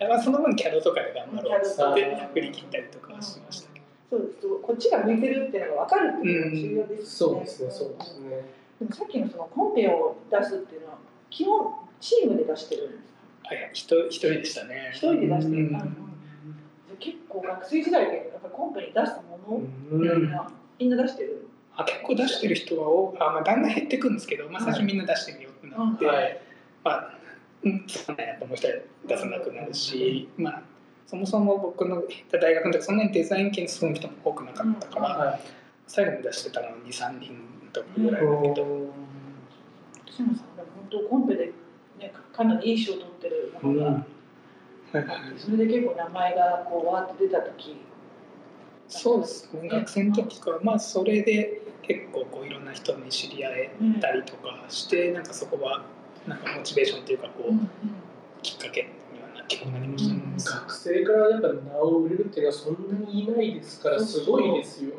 Speaker 3: ー
Speaker 2: まあ、その分キャドとかで頑張ろうって振り切ったりとかはしましたけど。
Speaker 3: そうです。こっちが向いてるっていうのが分かるっていうのが重要です
Speaker 1: そうですね、そうですね。
Speaker 3: でもさっきのそのコンペを出すっていうのは基本チームで出してるんですか？
Speaker 2: あいや一人一人でしたね。
Speaker 3: 一人で出してる、
Speaker 2: うん。
Speaker 3: 結構学生時代でやっぱりコンペに出したもの
Speaker 1: うん。
Speaker 3: がみんな出してる、
Speaker 2: あ結構出してる人は多あ、まあ、だんだん減ってくんですけど、まあ、最初みんな出してみようってなって、
Speaker 1: はい。
Speaker 2: まあ、うん、そうなんやと思う人は出さなくなるし、まあ、そもそも僕の大学の時そんなにデザイン系に進む人も多くなかったから、
Speaker 1: はい。
Speaker 2: 最後に出してたのは23人とかぐらいだけど、
Speaker 3: 志麻さんでも本当コンペで、ね、かなりいい賞を取ってるのが、
Speaker 1: うん
Speaker 2: はいはい
Speaker 3: それで結構名前がこうわーって出た時
Speaker 2: そうです。ね学生の時からまあそれで結構こういろんな人に知り合えたりとかして、なんかそこはなんかモチベーションというかこう、
Speaker 3: うんうん。
Speaker 2: きっかけ結構なりましたね。
Speaker 1: 学生からやっぱ名を売れるっていうのはそんなにいないですからすごいですよ。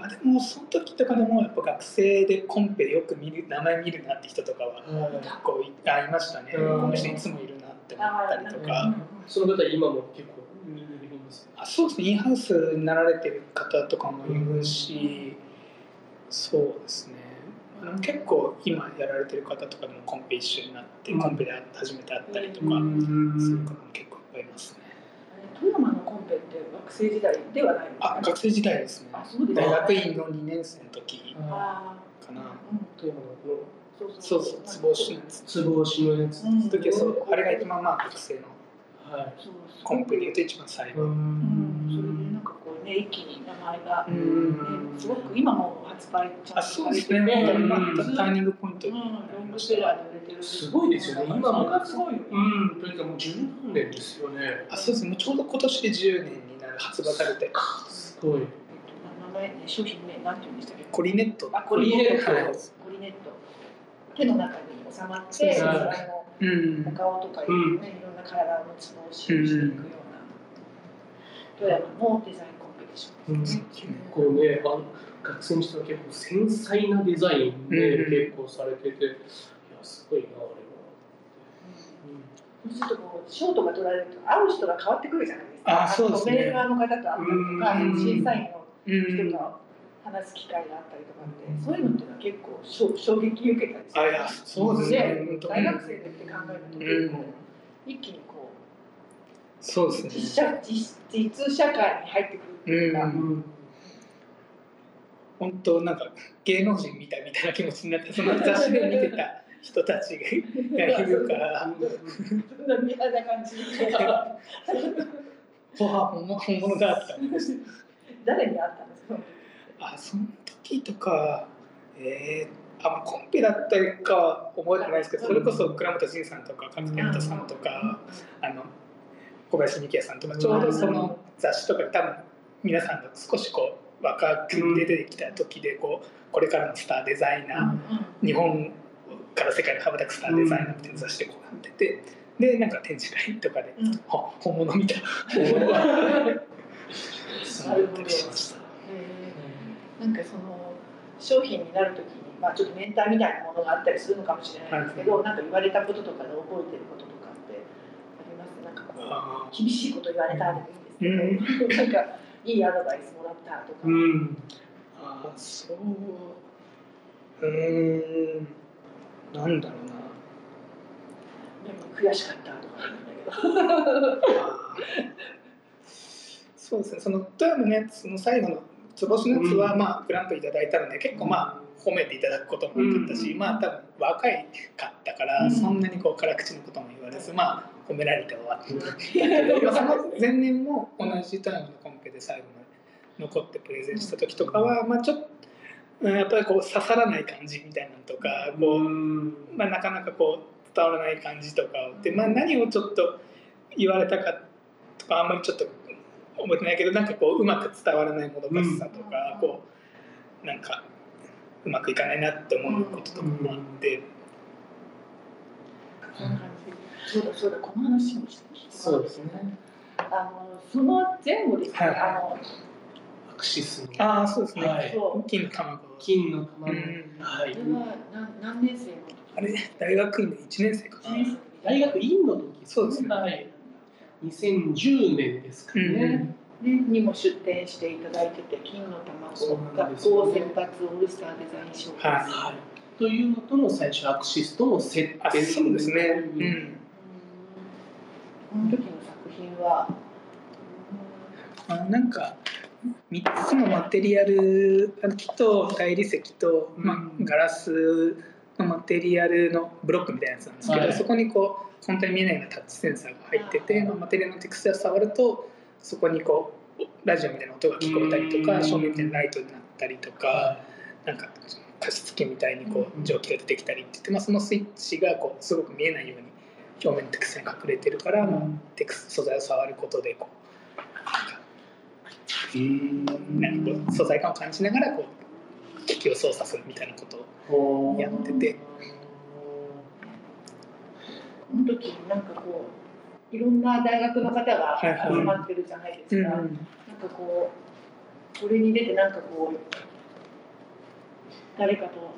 Speaker 2: あでもその時とかでもやっぱ学生でコンペでよく見る名前見るなって人とかは結構いあいましたね、
Speaker 1: うん。
Speaker 2: この人いつもいるなって思ったりとか、
Speaker 1: その方今も結構
Speaker 2: あそうですね。インハウスになられてる方とかもいるし、そうですね結構今やられてる方とかでもコンペ一緒になって、
Speaker 1: うん
Speaker 2: コンペで初めて会ったりとか
Speaker 1: うん
Speaker 2: する方も結構いっぱいいますね。
Speaker 3: 富山のコンペって学生時代ではないんですか
Speaker 2: あ学生時代ですね。
Speaker 3: あそうですか
Speaker 2: 大学院の2年生の時
Speaker 3: あ
Speaker 2: かな。
Speaker 3: ーうん
Speaker 1: 富山のこ
Speaker 3: そう
Speaker 2: そうそう、壺師のやつ。
Speaker 1: のつぼ押しのやつ。
Speaker 3: うん
Speaker 2: その時はそう、あれが一番まあ学生のコンペで言うと一番最後。
Speaker 3: ね一気に名前が、
Speaker 2: う
Speaker 3: ね
Speaker 2: ん、
Speaker 3: すごく今も発売ちゃんと
Speaker 2: あ、そうですね。
Speaker 3: されてて
Speaker 2: 本当にまあ
Speaker 1: うん
Speaker 2: ターニングポイント。
Speaker 3: うん、
Speaker 2: に
Speaker 3: ロング。セラーで売れてる
Speaker 1: すごいですよね。今も。
Speaker 3: すごいよね、
Speaker 1: うん、とにかくもう十何年ですよね。
Speaker 2: あ、そうですね。もうちょうど今年で10年になる発売されて、
Speaker 1: すごい。
Speaker 3: えっと名前ね商品名なんて言うんでしたっけ？
Speaker 2: コリネット。
Speaker 3: あコリネット。
Speaker 1: コリネット。
Speaker 3: コリネット。手の中に収まって
Speaker 2: そ
Speaker 3: の
Speaker 2: うん。
Speaker 3: お。顔とかいろ,、ねいろんな体のツボを使用していくような、富山のデザインでしょ
Speaker 1: うん、結構ね、あの学生にしては結構繊細なデザインで
Speaker 2: うん
Speaker 1: 結構されてて、いや、すごいな、あれは。
Speaker 3: そうするとこうショートが取られると会う人が変わってくるじゃないですか。
Speaker 2: あそうですね
Speaker 3: メーカーの方と会ったりとか、
Speaker 1: うん
Speaker 3: 審査員の
Speaker 2: うん。
Speaker 3: 人と話す機会があったりとかって、そういうのっていうのは結構衝衝撃受けたりす
Speaker 2: あ、い
Speaker 3: る。
Speaker 2: や、そうですね。
Speaker 3: 大学生でって考えると結構、一気にこ
Speaker 2: そうですね。
Speaker 3: う実社実実社会に入ってくるいうか、
Speaker 2: う
Speaker 1: うん。ん
Speaker 2: 本当なんか芸能人みたいみたいな気持ちになって、その 雑誌で見てた人たちがいるから、
Speaker 3: そん。な嫌な感じで
Speaker 2: わあ、本物本物だって思いました。
Speaker 3: 誰に会ったん。ですか
Speaker 2: あ、その時とか、えー、あ、まあ、コンペだったかは覚えてないですけど、それこそ倉本慎さん。とか勝健太さん。とか、あの小林美希也さん。とか、ちょうどその雑誌とかで多分皆さんが少しこう若く出てきた時でこうこれからのスターデザイナー、日本から世界に羽ばたくスターデザイナーみたいな雑誌でこうなってて、でなんか展示会とかで、
Speaker 3: うん。
Speaker 2: あ本物見た本物は
Speaker 3: な。る
Speaker 2: そう
Speaker 3: ほど
Speaker 2: ったりしました。
Speaker 3: えー。なんかその商品になるときに、まあ、ちょっとメンターみたいなものがあったりするのかもしれないですけど、なんか言われたこととかで覚えてることとかってあります？なんかこう
Speaker 2: あ
Speaker 3: 厳しいこと言われたでもいいんですけど、なんかいいアドバイスもらったとか、
Speaker 1: うん。
Speaker 2: あそう。うーん。なんだろうな。
Speaker 3: でも悔しかったとか言うんだけど。
Speaker 2: あそうですね。その富山のやつの最後のつぼしのやつは、
Speaker 1: うん。
Speaker 2: まあグランプリいただいたので結構まあ褒めていただくことも多かったし、
Speaker 1: うん。
Speaker 2: まあ多分若いかったから、
Speaker 3: うん。
Speaker 2: そんなにこう辛口のことも言われずまあ褒められて終わったけど、まあ、その前年も同じ富山のコンペで最後まで残ってプレゼンした時とかは、まあちょっとうんやっぱりこう刺さらない感じみたいなのとかこう、
Speaker 1: うん。
Speaker 2: まあ、なかなかこう伝わらない感じとかで、まあ、何をちょっと言われたかとかあんまりちょっと覚えてないけどなんかこううまく伝わらないもどかしさとか、
Speaker 3: うん。
Speaker 2: こうなんかうまくいかないなって思うこととかもあって、
Speaker 3: そん。な感じそうだそうだこの話もして
Speaker 1: そうですね。
Speaker 3: あのその前後ですね、
Speaker 2: はい
Speaker 3: あの
Speaker 1: アクシスの。
Speaker 2: ああそうですね、
Speaker 1: はい。
Speaker 3: そう
Speaker 2: 金の卵。
Speaker 1: 金の玉の、
Speaker 2: うん。
Speaker 1: はい。
Speaker 3: これ。は何何年生の
Speaker 2: あれ大学院の1年生かな、
Speaker 3: 時
Speaker 1: 大学院の時
Speaker 2: そうですね。
Speaker 1: はい。2010年ですか
Speaker 2: うん
Speaker 1: ね。
Speaker 3: ね、にも出展していただいてて金の
Speaker 1: そう
Speaker 3: 卵学校選抜オールスターデザイン賞です、
Speaker 2: はい。
Speaker 1: はい。というのとの最初アクシスとの接
Speaker 2: あ
Speaker 1: 点
Speaker 2: そうですね、う
Speaker 1: うん
Speaker 2: ん、
Speaker 3: この時の作品は、
Speaker 2: あなんか3つのマテリアルあの木と大理石と、まあ
Speaker 1: うん。
Speaker 2: ガラスのマテリアルのブロックみたいなやつなんですけど、
Speaker 1: はい。
Speaker 2: そこにこう本当に見えないようなタッチセンサーが入ってて、
Speaker 3: はい。
Speaker 2: まあ、マテリアルのテクスチャー触るとそこにこうラジオみたいな音が聞こえたりとか、
Speaker 1: うん。
Speaker 2: 照明みたいなライトになったりとか、
Speaker 1: は
Speaker 2: なんか加湿器みたいにこ
Speaker 1: う
Speaker 2: うん。蒸気が出てきたりって言って、まあ、そのスイッチがこうすごく見えないように表面のテクスチャーに隠れてるから、まあ、テクス素材を触ることでこうなんか
Speaker 1: い。うん
Speaker 2: なんかこう素材感を感じながらこう機器を操作するみたいなことをやってて。
Speaker 3: この時なんかこういろんな大学の方が
Speaker 2: はいはい。
Speaker 3: 集まってるじゃないですか、
Speaker 2: うん
Speaker 3: なんかこうこれに出てなんかこう誰かと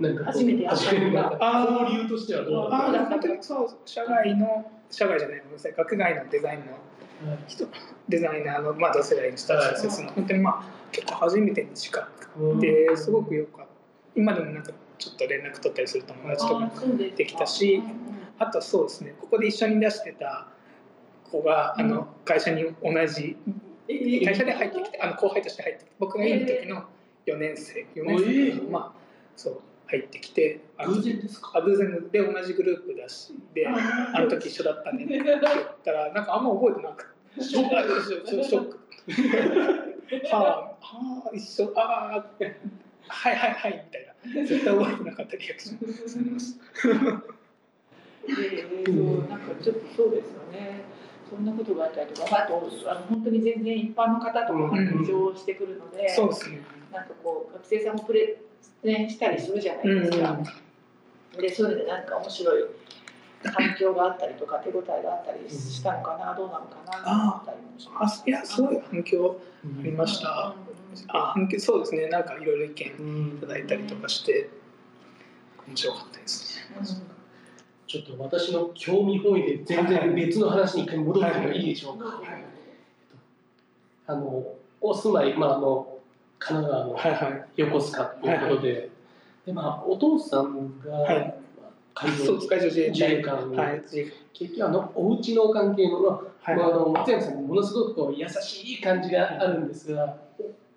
Speaker 1: なんか
Speaker 3: 初めて会った
Speaker 1: 初めて会った。
Speaker 2: あー
Speaker 1: 交流としてはどう
Speaker 2: ああ本当にそう社外の社外じゃないごめんなさい。学外のデザインの
Speaker 1: た
Speaker 2: 人デザイナーの、まあ、同世代の人たちです、
Speaker 3: はい
Speaker 2: 本当にまあ結構初めてに近く
Speaker 1: うん。
Speaker 2: てすごく良かっ今でもなんかちょっと連絡取ったりする友達とか
Speaker 3: で
Speaker 2: きたし
Speaker 3: うんうん
Speaker 2: あとそうですねここで一緒に出してた子があ
Speaker 3: うん。
Speaker 2: の会社に同じ会社で入ってきてあの後輩として入ってきて僕がいる時の4年生4年生かな。まあそう入ってきて
Speaker 1: 偶然ですか？
Speaker 2: あ偶然で同じグループだしであの時一緒だったねって言ったらなんかあんま覚えてなくてショックショショック。はあはあ一緒ああはいはいはいみたいな。絶対覚えてなかったリアクションされました
Speaker 3: えーそうなんかちょっとそうですよね。そんなことがあったりとか、あとあの本当に全然一般の方とかが視聴してくるので、
Speaker 2: そうですね。
Speaker 3: なんかこう学生さんもプレゼンしたりするじゃないですか。でそういうのでなんか面白い反響があったりとか手応えがあったりしたのかな、どうなのかなと思ったりもしま
Speaker 2: あ
Speaker 3: す。
Speaker 2: いやすごい反響ありました。あ反響そうですね。なんかいろいろ意見
Speaker 1: うん。
Speaker 2: いただいたりとかして面白かったです。ね
Speaker 1: ちょっと私の興味本位で全然別の話に一回戻ってもいいでしょうか。あのお住まい、まあ、あの神奈川の横須賀ということで、でまあ、お父さんが、
Speaker 2: はい。
Speaker 1: まあ海上
Speaker 2: 自衛
Speaker 1: 官に、
Speaker 2: はい。自衛
Speaker 1: 結局あのお家の関係の、まあ
Speaker 2: はい。
Speaker 1: まあ、あの松山さんにものすごくこう優しい感じがあるんですが、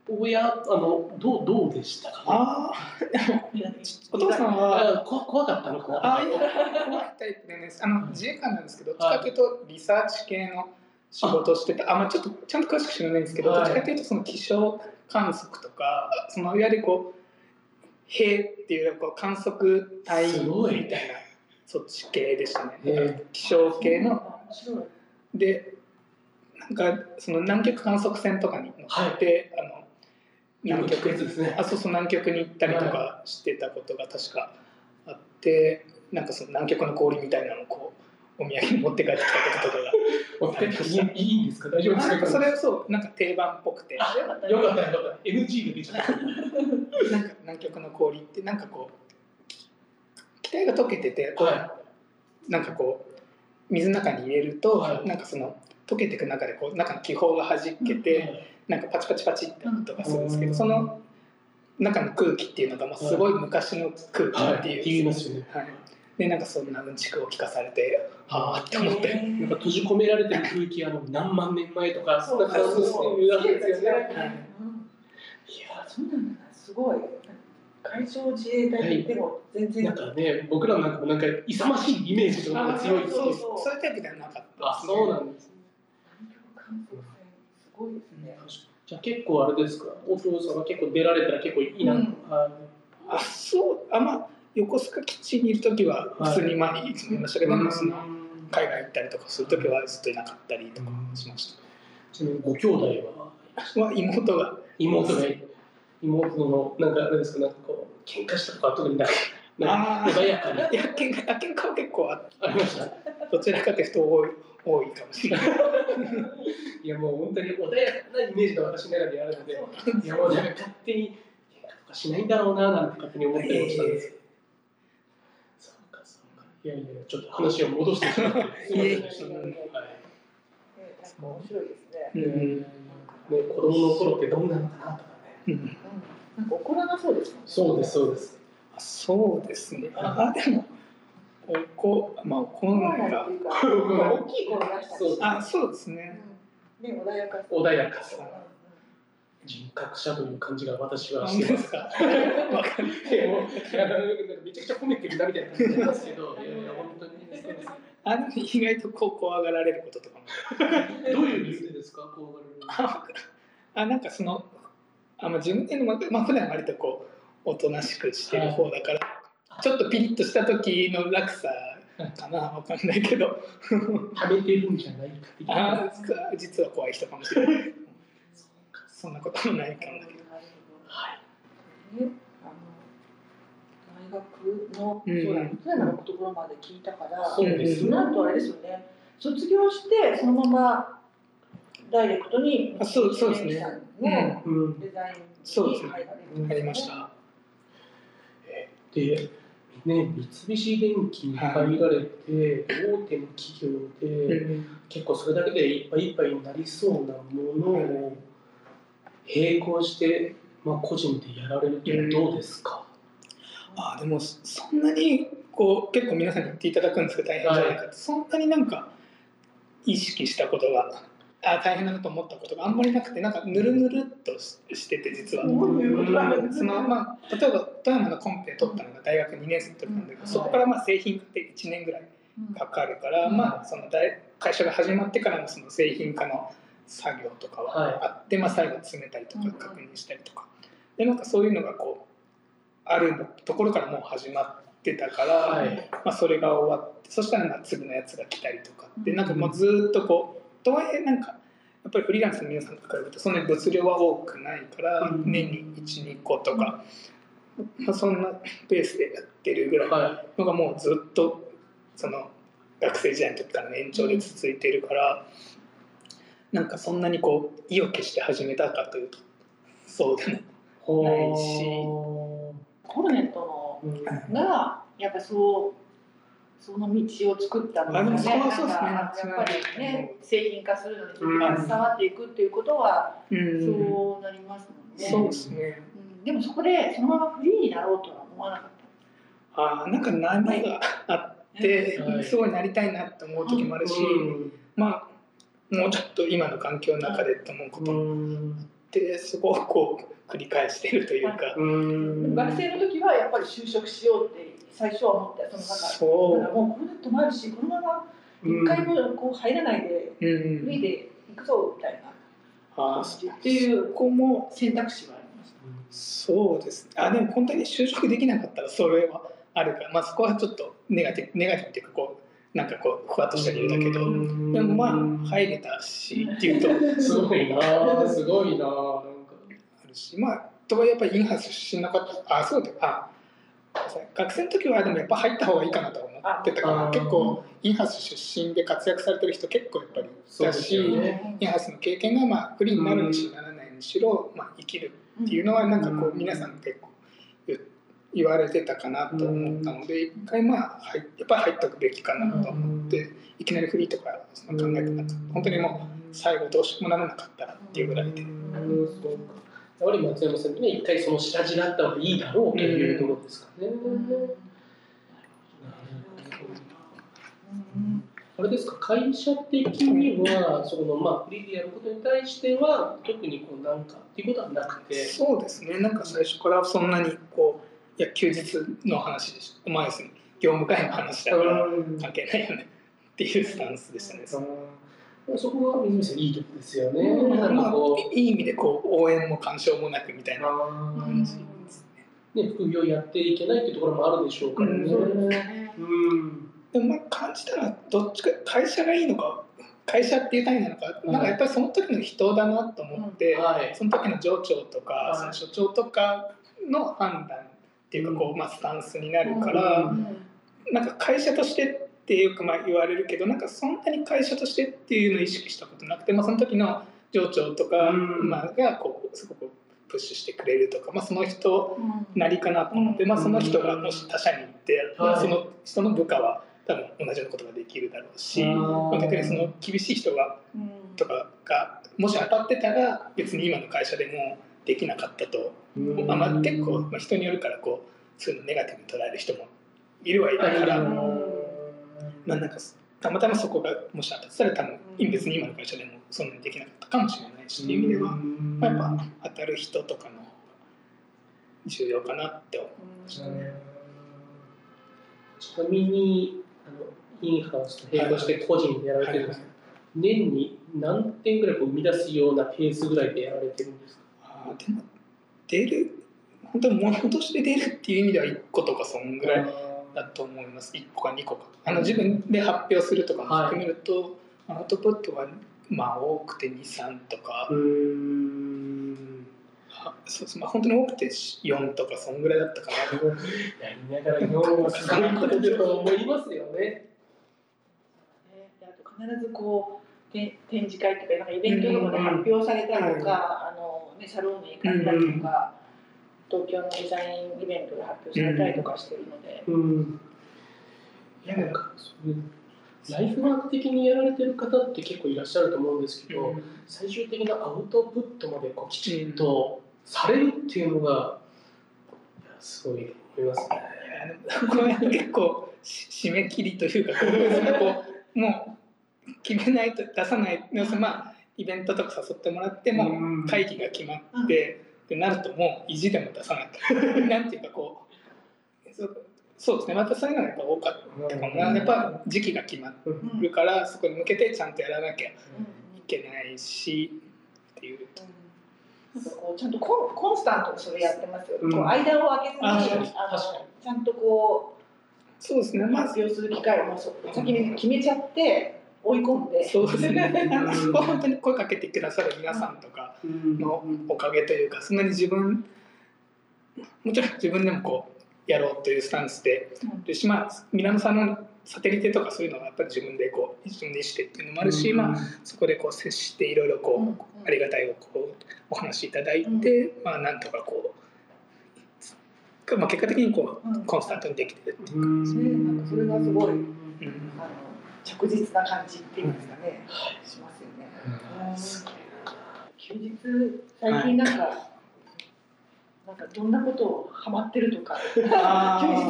Speaker 1: お親あのどうどうでしたか、ね、
Speaker 2: ああお父さんは？
Speaker 1: あ怖怖かったのか？
Speaker 2: ああいや怖いタイプでねあの自衛官なんですけどどっちかというとリサーチ系の仕事をしてた。あまあちょっとちゃんと詳しく知らないんですけど、
Speaker 1: はい。
Speaker 2: どっちかというとその気象観測とかそのいわゆるこう兵っていうこう観測隊みたいなそっち系でしたね、
Speaker 1: へ
Speaker 2: 気象系の。でなんかその南極観測船とかに乗って、あの南極
Speaker 1: よく聞くやつですね。
Speaker 2: あそうそう南極に行ったりとかしてたことが確かあってなんかその南極の氷みたいなのをこうお土産に持って帰ってきたこととかが
Speaker 1: いいいいんですか？大丈夫ですか？
Speaker 2: なんかそれをそうなんか定番っぽくて。
Speaker 1: あ
Speaker 3: よかった
Speaker 1: よかった。NG が出ちゃった。
Speaker 2: なんか南極の氷ってなんかこう気体が溶けててこう、
Speaker 1: は
Speaker 2: なんかこう水の中に入れると、
Speaker 1: はい。
Speaker 2: なんかその溶けていく中でこう中の気泡が弾けて、なんかパチパチパチって音がするんですけど、
Speaker 1: うん。
Speaker 2: その中の空気っていうのがもうすごい昔の空気っていう、
Speaker 1: はい。言いますよね。
Speaker 2: はいでなんかそんなうんちくを聞かされてああって思って、
Speaker 1: なんか閉じ込められてる空気あの何万年前とかそんな感じ
Speaker 3: そうそう
Speaker 1: いう。わけですよね。
Speaker 2: はい。
Speaker 3: やそうなんだすごい。海上自衛隊って言っても全然。
Speaker 1: なんかね僕らなんかもなんか勇ましいイメージとかが強いです
Speaker 2: そう。
Speaker 1: ね。
Speaker 2: そうそう。いうタイプではなかった
Speaker 1: あそうなんですね。
Speaker 3: 南極観測船すごいですね。
Speaker 1: じゃあ結構あれですか？お父さんは結構出られたら結構いいな、
Speaker 3: うん。
Speaker 1: あ
Speaker 2: あそう。あまあ横須賀基地にいる時は普通にまあいつもいましたけど、まあその海外行ったりとかする時はずっといなかったりとかしました、
Speaker 1: ちなみにご兄弟は？
Speaker 2: は妹が。
Speaker 1: 妹が。い妹のなんかあれですかなんかこう喧嘩したとかは特になくなんか
Speaker 2: あー。
Speaker 1: 穏やかに。
Speaker 2: いや喧嘩あ喧嘩は結構あ
Speaker 1: ありました？
Speaker 2: どちらかというと多い多いかもしれない。
Speaker 1: いやもう本当に穏やかなイメージが私の中であるので、いやもうなんか勝手に喧嘩とかしないんだろうななんて勝手に思ったりもしたんですけど。いやいやちょっと話を戻してしまってすいませんでした。
Speaker 3: 面白いですね。
Speaker 2: うん
Speaker 1: ね子供の頃ってどんなのかなとかね。
Speaker 2: うん
Speaker 3: うんなんか怒らなそうですね。
Speaker 1: そうですそうです。
Speaker 2: そうですねあでもおこまあ怒んないか
Speaker 3: 大きい声出した。
Speaker 2: あそうですね
Speaker 3: うんね穏やかさ。
Speaker 1: 穏やかさ人格者という感じが私は
Speaker 2: 本
Speaker 1: してま。
Speaker 2: す。すか？わかる
Speaker 1: でもいやなんかめちゃくちゃ褒めてるなみたいな感じなんですけど、いやいや本当に。
Speaker 2: あの意外とこう怖がられることとかも。
Speaker 1: どういう理由でですか？怖がられるの。
Speaker 2: ああなんかそのあ、まあ、自分でのままあ普段割とこうおとなしくしてる方だから、ちょっとピリッとした時の落差かな。わかんないけど。
Speaker 1: 溜めてるんじゃないか。
Speaker 2: あー実は怖い人かもしれないそんなこともないかもだけど。
Speaker 1: はい。
Speaker 3: ね、あの大学の、
Speaker 2: うん
Speaker 3: そうだね、のところまで聞いたから、
Speaker 1: そうです
Speaker 2: うん
Speaker 3: なんとあれですよね、卒業してそのままダイレクトに
Speaker 2: あそうそうですね。
Speaker 3: さん。の
Speaker 1: うん。
Speaker 3: デザイン
Speaker 2: そうですね。
Speaker 3: に入
Speaker 2: りまし。た。
Speaker 1: で、ね、三菱電機に入られて、大手の企業
Speaker 2: う
Speaker 1: で、
Speaker 2: ん。
Speaker 1: 結構それだけでいっぱいいっぱいになりそうなものを並行して、まあ、個人でやられるどうですか、
Speaker 2: あでもそんなにこう結構皆さんに言っていただくんですけど大変じゃないかって、はい、そんなになんか意識したことがあ大変だなと思ったことがあんまりなくてなんかぬるぬるっとしてて実は。そのまあ、例えば富山のコンペ取ったのが大学2年生の時なんだけど、そこからまあ製品化って1年ぐらいかかるから、まあ、その大会社が始まってからのその製品化の作業とかはあって、まあ、最後詰めたりとか確認したりとか、でなんかそういうのがこうあるところからもう始まってたから、はい、まあ、それが終わってそしたらまあ次のやつが来たりとかってなんかもうずっとこうとはいえなんかやっぱりフリーランスの皆さんと比べるとそんなに物量は多くないから年に12個とか、まあ、そんなペースでやってるぐらい。のがもうずっとその学生時代の時からの延長で続いてるからなんかそんなにこう意を決して始めたかというとそうでもないし。
Speaker 3: コルネットのがやっぱそうその道を作ったのがね、ねやっぱりね製品化するのに携わっていくっていうことは、そうなりますもんね。
Speaker 2: そうですね、
Speaker 3: うん。でもそこでそのままフリーになろうとは思わなかっ
Speaker 2: た。ああなんか何があって、はい、すごいなりたいなって思う時もあるし、まあもうちょっと今の環境の中でって思うこと。もあってそこをこう。繰り返しているというか、
Speaker 3: 学生の時はやっぱり就職しようって最初は思ってその中だからもうこれだともあるしこのまま一回もこう入らないでフリーで行くぞみたいな。感じっていうこも選択肢はありました。
Speaker 2: そうです。あでも本当に就職できなかったらそれはあるから、まあ、そこはちょっとネガティブネガティブっていうかこうなんかこうふわっとした理由だけどでもまあ入れたしっていうと
Speaker 1: すごいな。すごいな
Speaker 2: るしまあとはいえやっぱりインハウス出身の方あそうだあ学生の時はでもやっぱ入った方がいいかなと思ってたから結構インハウス出身で活躍されてる人結構やっぱりだし、ね、インハウスの経験がまあフリーになるにしならないにしろ、まあ、生きるっていうのはなんかこう皆さん結構言われてたかなと思ったので一回まあやっぱり入っておくべきかなと思っていきなりフリーとか考えてなかった。本当にもう最後どうしようもならなかったらっていうぐらいで。
Speaker 1: やっぱり松山さんには一回その下地があった方がいいだろうというところですかね。あれですか会社的にはそのまあフリーでやることに対しては特にこうなんかっていうことはなくて。
Speaker 2: そうですね。なんか最初からそんなにこういや休日の話でした。まあ業務会の話だから。関係ないよね。っていうスタンスでしたね。
Speaker 1: そこが水見さんいいとこですよね。
Speaker 2: まあ、いい意味でこう応援も干渉もなくみたいな感じです
Speaker 1: ね。ね、副業やっていけないっていうところもあるでしょうからね。
Speaker 2: うん、でもまあ感じたらどっちか会社がいいのか会社っていう単位なのか、なんかやっぱりその時の人だなと思って、はい、その時の上長とか、はい、その所長とかの判断っていうかこう、まあ、スタンスになるから、うん、なんか会社としてってよくまあ言われるけどなんかそんなに会社としてっていうのを意識したことなくて、まあ、その時の上長とか、まあ、がこうすごくプッシュしてくれるとか、まあ、その人なりかなと思って、まあ、その人がもし他社に行って、まあ、その人の部下は多分同じようなことができるだろうし、まあ、逆にその厳しい人がとかがもし当たってたら別に今の会社でもできなかったと、まあ、まあ結構、まあ、人によるからこうそういうのネガティブに捉える人もいるはいるから。まあなんかたまたまそこがもし当たってたら多分別に今の会社でもそんなにできなかったかもしれないしっていう意味では、まあ、やっぱ当たる人とかの重要かなって思いましたね。
Speaker 1: ちなみにあのインハウスと並行して個人でやられてるんですけど、年に何点ぐらいこう生み出すようなペースぐらいでやられてるんですか？
Speaker 2: あでも出る本当に物として出るっていう意味では1個とかそんぐらい。だと思います。1個か2個か。あの自分で発表するとかも含めると、はい、アウトプットはまあ多くて23とか。うん。そうですまあ本当に多くて4とかそんぐらいだったかな。
Speaker 1: やりながら4はすごいことだと思いますよね。
Speaker 3: あと必ずこう展示会とかなんかイベントとかで発表されたりとか、あのね、サロンに行かれたりとか。東京のデザインイベントで発表されたりとかしてるので。うん、いやなんか
Speaker 1: ライフワーク的にやられてる方って結構いらっしゃると思うんですけど、うん、最終的なアウトプットまでこうきちんとされるっていうのが、すごい見ますね。
Speaker 2: これ結構し締め切りというかもう決めないと出さない要するにまあイベントとか誘ってもらっても
Speaker 1: うん。
Speaker 2: 会議が決まって、ってなるともう意地でも出さないと なんていうかこうそうそうですね。またそういうのがやっぱ多かったかな。やっぱ時期が決まるからそこに向けてちゃんとやらなきゃい
Speaker 3: うん。
Speaker 2: けないしっていう
Speaker 3: なんかこうちゃんとコンコンスタントにそれやってますよ、
Speaker 1: うん。
Speaker 3: こう間を空けずに
Speaker 2: あ
Speaker 3: あ
Speaker 1: 確かに。
Speaker 3: のちゃんとこ
Speaker 2: そうですね。
Speaker 3: う
Speaker 2: まあ
Speaker 3: 活用する機会をもうそ先に決めちゃって追い込んで。
Speaker 2: そうですね。なんか
Speaker 1: うん
Speaker 2: そこは本当に声かけてくださる皆さんとかのおかげというかそんなに自分もちろん自分でもこうやろうというスタンスで。
Speaker 3: うん。
Speaker 2: でしまあミラノさんのサテリテとかそういうのがやっぱり自分でこう自分でしてっていうのもあるし、まあ、そこでこう接していろいろこう、
Speaker 3: うん
Speaker 2: ありがたいをこうお話しいただいて、まあなんとかこう、まあ、結果的にこ
Speaker 3: う
Speaker 2: コンスタントにできてるっていう
Speaker 1: うん。
Speaker 2: 感じ、
Speaker 3: ねなんかそれがすごい。
Speaker 2: うん。
Speaker 3: あの着実な感じっていうんですかね、しますよね。休日最近なんか、なんかどんなことをハマってるとか、休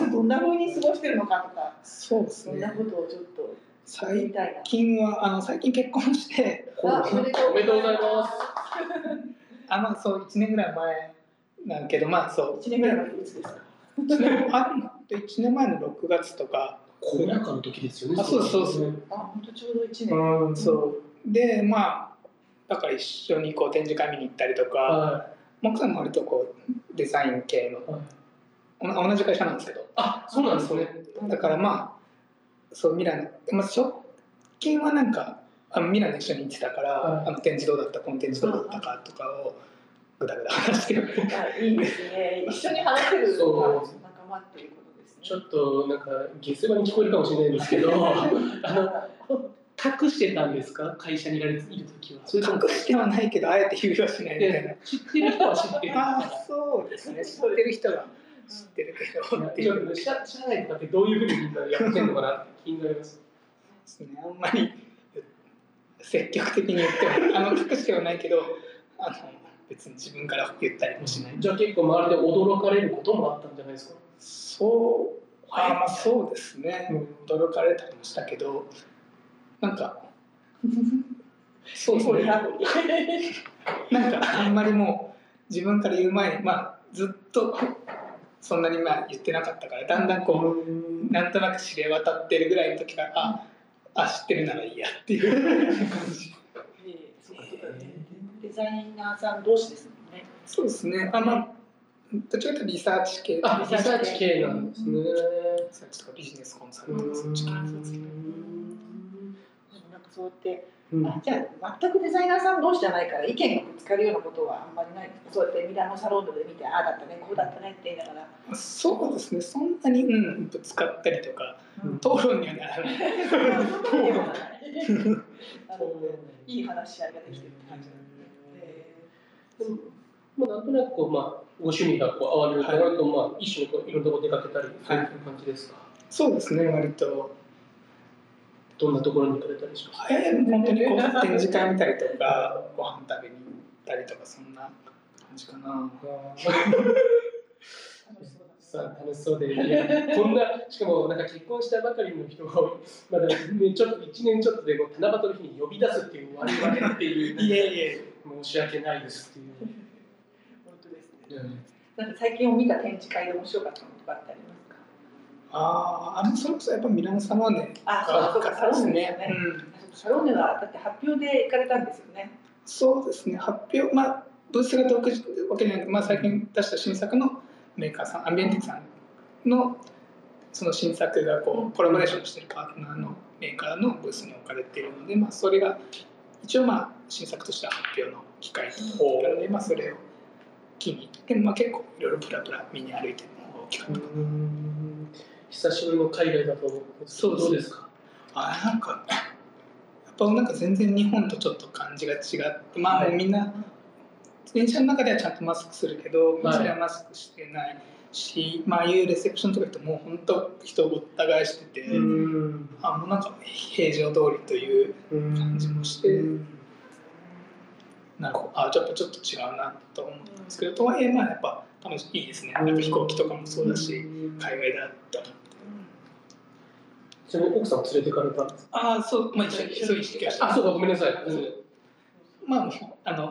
Speaker 3: 日どんな風に過ごしてるのかとか、
Speaker 2: そうです
Speaker 3: そんな
Speaker 2: ね
Speaker 3: ことをちょっと
Speaker 2: 最
Speaker 3: みたいな。
Speaker 2: 近はあの最近結婚して
Speaker 3: あおめでとう。
Speaker 1: ございます。
Speaker 2: あまあそう1年ぐらい前なんけどまあそう。
Speaker 3: 一年ぐらい前いつですか？
Speaker 2: 一年あ1年前の6月とか
Speaker 1: コロナ禍の時ですよね。
Speaker 2: あそうそうそう
Speaker 3: あ、本当ちょうど一年。
Speaker 1: うん、
Speaker 2: そうでまあだから一緒にこう展示会見に行ったりとか
Speaker 1: は
Speaker 2: 奥さんも割とこうデザイン系の
Speaker 1: い。はい
Speaker 2: お同じ会社なんですけど
Speaker 1: あ、そうなんですね。
Speaker 2: だからまあそうミラノ、まあ、直近はなんかあミラノ一緒に行ってたから、
Speaker 1: はい
Speaker 2: あの展示どうだったこの展示どうだったかとかをぐだぐだ話してる
Speaker 3: あいいですね。一緒に話せる
Speaker 1: そう
Speaker 3: 仲間っていう。
Speaker 1: ちょっとなんか下世話に聞こえるかもしれないんですけど、あの隠してたんですか？会社にいられている時は。
Speaker 2: 隠してはないけどあえて言うはしないみたいな
Speaker 1: で知ってる人は知ってる。
Speaker 2: ああそうですね知ってる人は知ってるけどっ
Speaker 1: 社社内とかってどういうふうにみんなやってんのかな？って気になります。
Speaker 2: ですねあんまり積極的に言ってもあの隠してはないけどあの別に自分から言ったりもしない
Speaker 1: じゃあ結構周りで驚かれることもあったんじゃないですか？
Speaker 2: そうあまあそうですね、
Speaker 1: うん。
Speaker 2: 驚かれたりもしたけど。なんかそうですね。
Speaker 3: な。
Speaker 2: んかあんまりもう自分から言う前にまあずっとそんなにまあ言ってなかったからだんだんこうなんとなく知れ渡ってるぐらいの時からああ知ってるならいいやっていう。感じ
Speaker 3: デザイナーさん同士ですもんね。
Speaker 2: そうですね。あまあどっちかというとリサーチ系
Speaker 1: あ、リサーチ系なんですね。
Speaker 2: リサーチとかビジネスコンサルとかそっち系
Speaker 3: なんかそうやって、
Speaker 1: うん
Speaker 3: あじゃあ全くデザイナーさん同士じゃないから意見がぶつかるようなことはあんまりないですかそうやってミラノサロンドで見てああだったねこうだったねって言いながら。
Speaker 2: そうですねそんなに、うん、ぶつかったりとか
Speaker 1: うん
Speaker 2: 討論にはならない
Speaker 3: いい話し合いができてるって感じなんですね。
Speaker 1: まあ、なんとなくこう、まあ、ご趣味がこう合われると、
Speaker 2: はい
Speaker 1: 割とまあ一緒にこういろんなとこ出かけたり、そういう感じですか？
Speaker 2: そうですね割と
Speaker 1: どんなところに行かれたりしますか？
Speaker 2: えー本当にこう展示会見たりとかご飯食べに行ったりとかそんな感じかな
Speaker 3: 楽しそうだ
Speaker 1: さあ楽しそうで、いやこんな、しかもなんか結婚したばかりの人を、まだね、ちょっと1年ちょっとでもう七夕の日に呼び出すっていう我々っていう、
Speaker 2: いえいえ
Speaker 1: 申し訳ないですっていう。
Speaker 3: なんか最近見た展示会で面白かったのとかってありますか？
Speaker 2: あーあのそれこそやっぱミラノサローネ
Speaker 3: あ、そうか、サロンですね。
Speaker 2: うん。
Speaker 3: サロンではだって発表で行かれたんですよね。
Speaker 2: そうですね。発表まあブースが独自わけじゃなくて、まあ、最近出した新作のメーカーさんアンビエンティックさんのその新作がこうコラボレーションしているパートナーのメーカーのブースに置かれているので、まあ、それが一応まあ新作としては発表の機会なので、まあ、それを機に。でもまあ結構いろいろプラプラ見に歩いてるのが大きかった。かな、
Speaker 1: 久しぶりの海外だと
Speaker 2: そうです
Speaker 1: どうですか？
Speaker 2: あなんかやっぱなんか全然日本とちょっと感じが違ってまあもうみんな電車の中ではちゃんとマスクするけど、
Speaker 1: はい。
Speaker 2: それはマスクしてないし、まあいうレセプションとか行くともう本当人をごった返してて、
Speaker 1: うん。
Speaker 2: あもうなんか平常通りという感じもして、なんかあちょっとちょっと違うなと思ったんですけどとはいえまあやっぱた楽しいいですね。なんか飛行機とかもそうだし海外だと
Speaker 1: ちなみに奥さん連れてかれたんですか？
Speaker 2: ああそうまあ一緒に一緒にしてきました。
Speaker 1: あそうかごめんなさい、
Speaker 2: まああの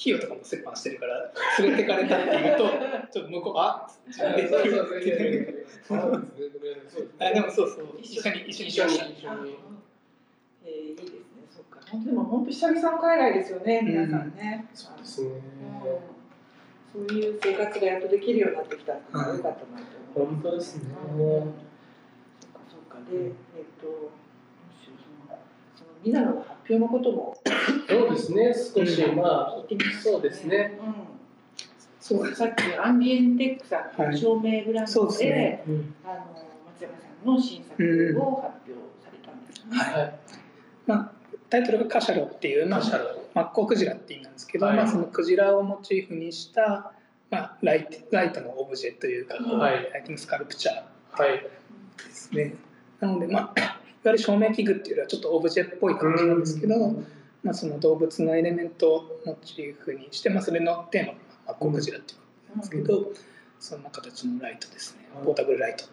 Speaker 2: 費用とかも折半してるから連れてかれたっていうと ちょっと向こうあ自分で
Speaker 1: そうそうそう
Speaker 2: 言ってあでもそうそう一緒に一緒に
Speaker 1: 一緒に
Speaker 2: しまし
Speaker 1: 一緒に
Speaker 3: えーいいですね。そっか。本当でも本当久々の海外ですよね。皆さんね。
Speaker 1: そうですね。
Speaker 3: うん。そういう生活がやっとできるようになってきたのは良かったなと思います。
Speaker 1: 本当ですね。
Speaker 3: そっかそっか。で、えっと、そのミナノの発表のことも。
Speaker 1: そうですね。少し
Speaker 2: うん。
Speaker 1: まあ
Speaker 3: 聞いてみ
Speaker 1: そうですね。
Speaker 3: うん。
Speaker 2: そう
Speaker 3: さっきアンビエンテックさんの
Speaker 2: はい
Speaker 3: 照明ブラン
Speaker 2: そう
Speaker 3: ドで、
Speaker 2: ですね。
Speaker 1: うん
Speaker 3: あの松山さんの新作を発表されたんですね。
Speaker 2: はい。
Speaker 1: はい。
Speaker 2: まあ、タイトルがカシャロっていう、マッコウクジラって意味なんですけど、
Speaker 1: はい。
Speaker 2: まあ、そのクジラをモチーフにした、まあ、ライトライトのオブジェというか、こう
Speaker 1: はい
Speaker 2: ライトのスカルプチャー
Speaker 1: はい。
Speaker 2: ですね。なので、まあ、いわゆる照明器具っていうよりはちょっとオブジェっぽい感じなんですけど、まあ、その動物のエレメントをモチーフにして、まあ、それのテーマがマッコウクジラっていうんですけど、そんな形のライトですね。
Speaker 1: はい
Speaker 2: ポータブルライト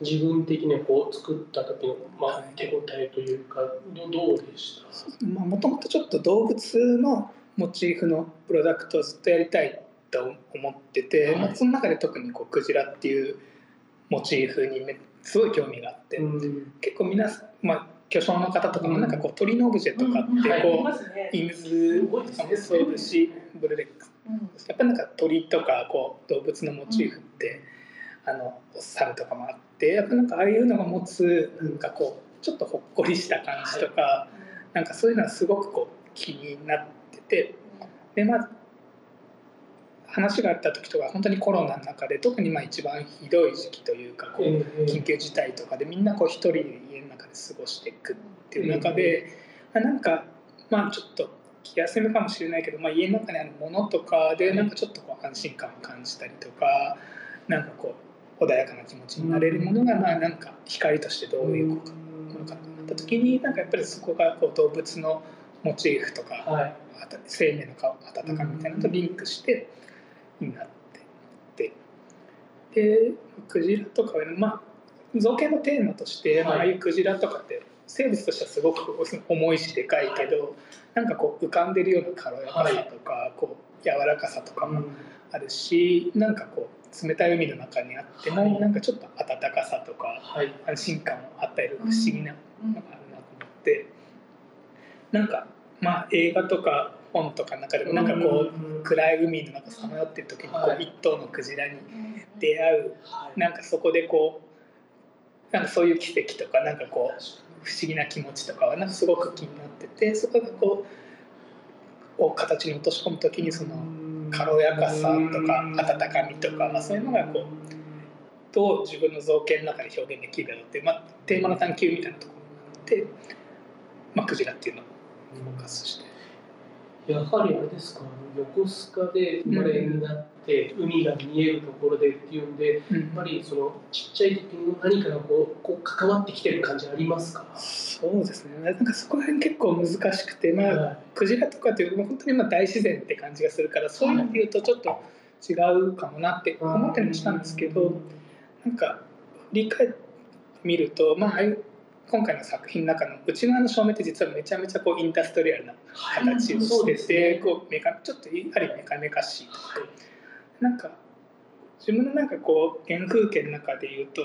Speaker 1: 自分的にこう作った時のま
Speaker 2: はい。
Speaker 1: あ手応えというかどどうでした？
Speaker 2: まあもともとちょっと動物のモチーフのプロダクトをずっとやりたいと思ってて、
Speaker 1: はい。
Speaker 2: まあ、その中で特にこうクジラっていうモチーフにめすごい興味があって、
Speaker 1: うん。
Speaker 2: 結構皆さん、まあ、巨匠の方とかもなんかこう鳥のオブジェとかって
Speaker 1: はい
Speaker 2: こう、
Speaker 3: いますね。
Speaker 2: インズとかもそうですしブルレックス。
Speaker 3: うん
Speaker 2: やっぱなんか鳥とかこう動物のモチーフって、あの猿とかもあってやっぱなんかああいうのが持つなんかこうちょっとほっこりした感じとか、なんかそういうのはすごくこう気になっててでまあ話があった時とか本当にコロナの中で特にまあ一番ひどい時期というかこう
Speaker 1: ええ。
Speaker 2: 緊急事態とかでみんなこう一人で家の中で過ごしていくっていう中で、まあなんかまあちょっと気休めかもしれないけど、まあ、家の中にあるものとかでなんかちょっとこう安心感を感じたりとかなんかこう穏やかな気持ちになれるものがまあなんか光としてどういう効果ものかと思った時になんかやっぱりそこがこう動物のモチーフとか
Speaker 1: はい。
Speaker 2: 生命の顔温かみみたいなのとリンクしてになってて。でクジラとかはまあ造形のテーマとして、まあ、ああいうクジラとかって生物としてはすごく重いしでかいけどなんかこう浮かんでるような軽やかさとか、こう柔らかさとかもあるしなんかこう冷たい海の中にあっても、
Speaker 1: はい。
Speaker 2: なんかちょっと温かさとか
Speaker 1: はい。
Speaker 2: 安心感を与える不思議なのがあるなと思って、なんかまあ映画とか本とかの中でもなんかこう暗い海の中さまよってる時にこ
Speaker 1: はい。
Speaker 2: う一頭のクジラに出会う。
Speaker 1: はい。
Speaker 2: なんかそこでこうなんかそういう奇跡とかなんかこう不思議な気持ちとかはなんかすごく気になっててそこがこうを形に落とし込む時にその軽やかさとか温かみとかまあそういうのがこうどう自分の造形の中で表現できるだろうっていう、まあ、テーマの探求みたいなところがあって、まあ、クジラっていうのをフォーカスして。
Speaker 1: やはりあれですか横須賀で生まれになって、海が見えるところでっていうんでやっぱりそのちっちゃい時に何かがこうこう関わってきてる感じありますか？
Speaker 2: そうですね。なんかそこら辺結構難しくて、まあ
Speaker 1: はい。
Speaker 2: クジラとかっていう本当にまあ大自然って感じがするからそういうので言うとちょっと違うかもなって思ったりもしたんですけどなんか振り返ってみると、まあ、ああいう今回の作品の中の内側の照明って実はめちゃめちゃこうインダストリアルな形をして
Speaker 1: ですね
Speaker 2: てこうメカちょっとある意味メカメカしいとかなんか自分のなんかこう原風景の中で言うと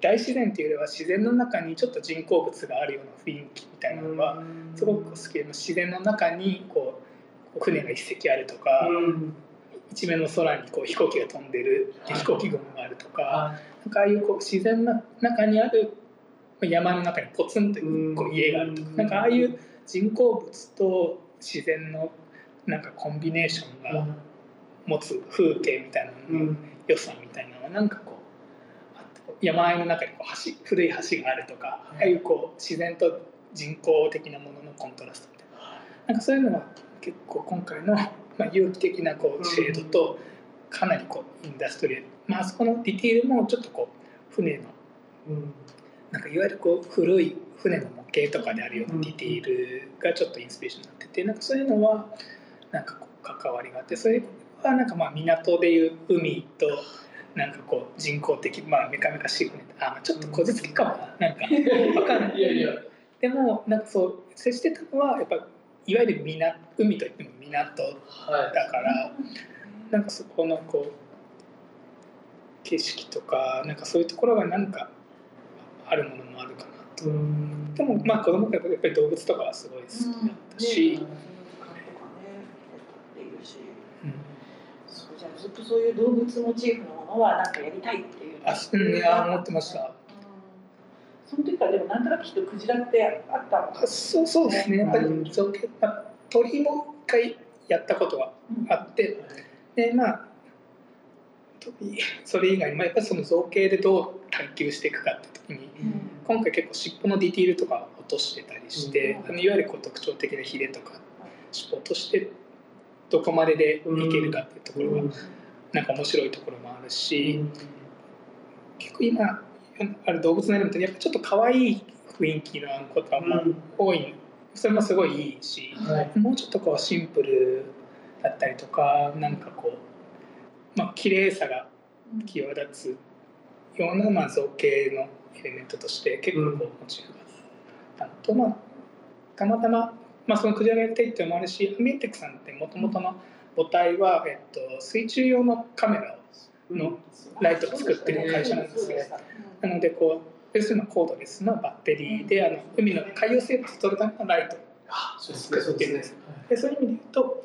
Speaker 2: 大自然っていうよりは自然の中にちょっと人工物があるような雰囲気みたいなのがすごく好きで自然の中にこう船が一隻あるとか、
Speaker 1: うん
Speaker 2: 一面の空にこう飛行機が飛んでる
Speaker 1: はい。
Speaker 2: 飛行機雲があるとか、
Speaker 1: あ
Speaker 2: なんかああいうこう自然の中にある山の中にポツンというこう家があるとか、
Speaker 1: うん。
Speaker 2: なんかああいう人工物と自然のなんかコンビネーションが持つ風景みたいなのの良さみたいなのはなんかこう山あいの中にこう橋古い橋があるとかああいうこう自然と人工的なもののコントラストみたいな。なんかそういうのは結構今回の、まあ、有機的なこうシェードとかなりこうインダストリアル、まああそこのディティールもちょっとこう船の
Speaker 1: うん
Speaker 2: なんかいわゆるこう古い船の模型とかであるようなディティールがちょっとインスピレーションになっててなんかそういうのはなんかこう関わりがあってそれはなんかまあ港でいう海となんかこう人工的まあメカメカしい船あちょっとこじつけかもななんかわかんない。
Speaker 1: いやいや
Speaker 2: でもなんかそう接してたのはやっぱいわゆる港海といっても港だからなんかそこのこう景色とかなんかそういうところがなんかあるものもあるかなと。
Speaker 1: いうん
Speaker 2: でもまあ子供がやっぱり動物とかはすごい好きだったし、
Speaker 3: うしそうじゃあずっとそういう動物モチーフのものはなんかやりたいっていう。
Speaker 2: あうんいや思ってました。
Speaker 3: うん。その時からでもなんとなくきっとクジラってあったの
Speaker 2: あそうそうですね。やっぱり造形、まあ、鳥も一回やったことがあって。でまあ鳥それ以外にもやっぱりその造形でどう探求していくかって時に今回結構尻尾のディティールとか落としてたりして、
Speaker 3: うん。
Speaker 2: あのいわゆるこう特徴的なヒレとか尻尾落としてどこまででいけるかっていうところがなんか面白いところもあるし、結構今ある動物のエレメントにやっぱちょっと可愛い雰囲気のことはもう多い、それもすごいいいし
Speaker 1: はい。
Speaker 2: もうちょっとこうシンプルだったりとかなんかこうまあ綺麗さが際立つようなまあ造形のエレメントとして結構こうモチーフがあのと、まあ、たまたま、まあ、そのクジラがやりたいっていうのもあるしアミエテックさんってもともとの母体は、えっと、水中用のカメラをのライトを作ってる会社なんですよ。なのでこう要するにコードレスのバッテリーであの海の海洋生物を撮るためのライト
Speaker 1: あそうです
Speaker 2: 作ってるんですでそういう意味で言うと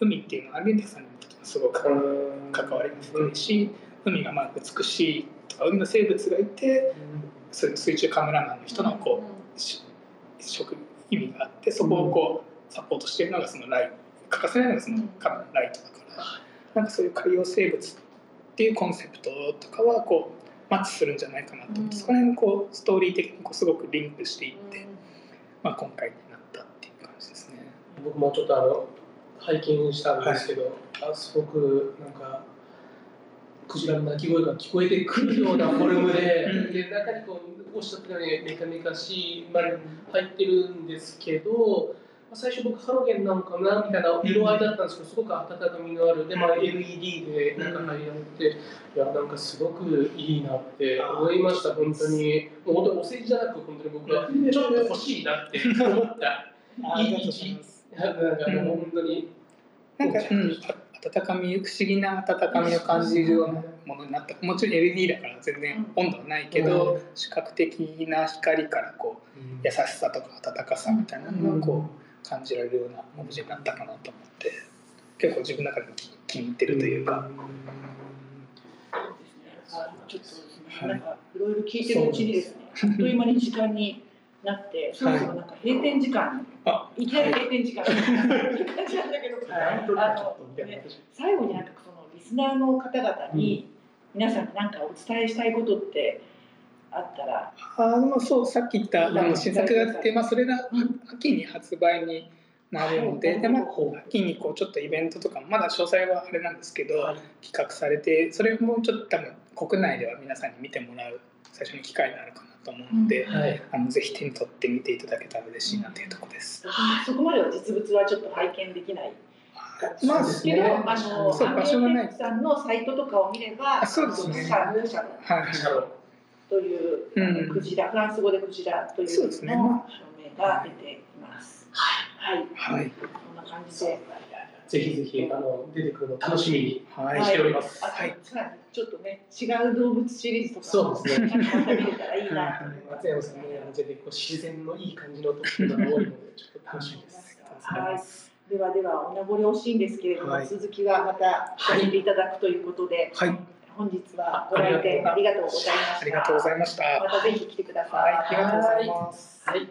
Speaker 2: 海っていうのはアミエテックさんにとってもすごく関わりも深いし海がまあ美しい海の生物がいてそういう水中カメラマンの人のこうし職意味があってそこをこうサポートしているのがそのライト。欠かせないのがそのカメラライトだから。なんかそういう海洋生物っていうコンセプトとかはこうマッチするんじゃないかなと思って、
Speaker 3: うん。
Speaker 2: そこら辺こうストーリー的にこうすごくリンクしていって、まあ、今回になったっていう感じですね。
Speaker 1: 僕もちょっとあの拝見したんですけど、あすごくなんかクジラの鳴き声が聞こえてくるようなフォルムで。
Speaker 2: うん。
Speaker 1: で中にこうおっしゃったようにメカメカしい、まあ、入ってるんですけど、まあ最初僕ハロゲンなのかなみたいな色合いだったんですけどすごく温かみのあるで、まあ、LED でなんか入りっていやなんかすごくいいなって思いました本当に。もう本当にお世辞じゃなく本当に僕はちょっと欲しいなって思った。
Speaker 2: ありがとうございます。
Speaker 1: なんか本当に、
Speaker 2: なんか、うん、あ温かみ不思議な温かみを感じるようなものになった。もちろん LED だから全然温度はないけど、
Speaker 1: うん。
Speaker 2: 視覚的な光からこう優しさとか温かさみたいなのをこう感じられるようなオブジェになったかなと思って結構自分の中でも気気に入ってるというか、
Speaker 3: あちょっとなんかいろいろ聞いてるうちにですね、あっという間に時間になって、そろそろなんか閉店時間に、
Speaker 2: あ
Speaker 3: いきなり閉店時間。に、いう感じなんだけど、
Speaker 1: なんとなくちょっとみたいな
Speaker 3: 最後になんかそのリスナーの方々に、皆さんに何かお伝えしたいことってあったら、
Speaker 2: あのそうさっき言ったあ
Speaker 3: うん
Speaker 2: の新作があって、まあ、それが
Speaker 3: うん
Speaker 2: 秋に発売になるので,、
Speaker 3: はい。
Speaker 2: でまあ、秋にこうちょっとイベントとかまだ詳細はあれなんですけど、
Speaker 1: はい。
Speaker 2: 企画されてそれもちょっと多分国内では皆さんに見てもらう最初の機会になるかなと思うので、
Speaker 1: はい、
Speaker 2: あのぜひ手に取って見ていただけたら嬉しいなというところです。
Speaker 3: そこまでは実物はちょっと拝見できない。
Speaker 2: まあ
Speaker 1: です
Speaker 3: けど、
Speaker 1: ね
Speaker 3: あの、
Speaker 2: そう場所がない。
Speaker 3: さんのサイトとかを見れば、
Speaker 2: あそうですね。
Speaker 3: シャルシャル
Speaker 2: はい、
Speaker 1: シャロ
Speaker 3: という、
Speaker 2: うん。
Speaker 3: クジラ、フランス語でクジラという
Speaker 2: そうですね。
Speaker 3: の証明が出ています。はい、
Speaker 2: はい。
Speaker 3: こんな感じで。
Speaker 1: ぜひぜひあの出てくるの楽しみに
Speaker 2: はい
Speaker 1: しております。
Speaker 2: はい
Speaker 3: さらにちょっとね、違う動物シリーズとか
Speaker 1: そうですね
Speaker 3: 見れたらいいなと思います。
Speaker 1: 松山さんね、全然こう自然のいい感じのトップが多いので、ちょっと楽しみです。
Speaker 3: はい、ではではお名残惜しいんですけれども、
Speaker 2: はい
Speaker 3: 続きはまた聞かせていただくということで、
Speaker 2: はい、
Speaker 3: 本日はご来店ありがとうございました。
Speaker 2: ありがとうございました。
Speaker 3: またぜひ来てください。
Speaker 2: はい、ありがとうございます。
Speaker 1: はい。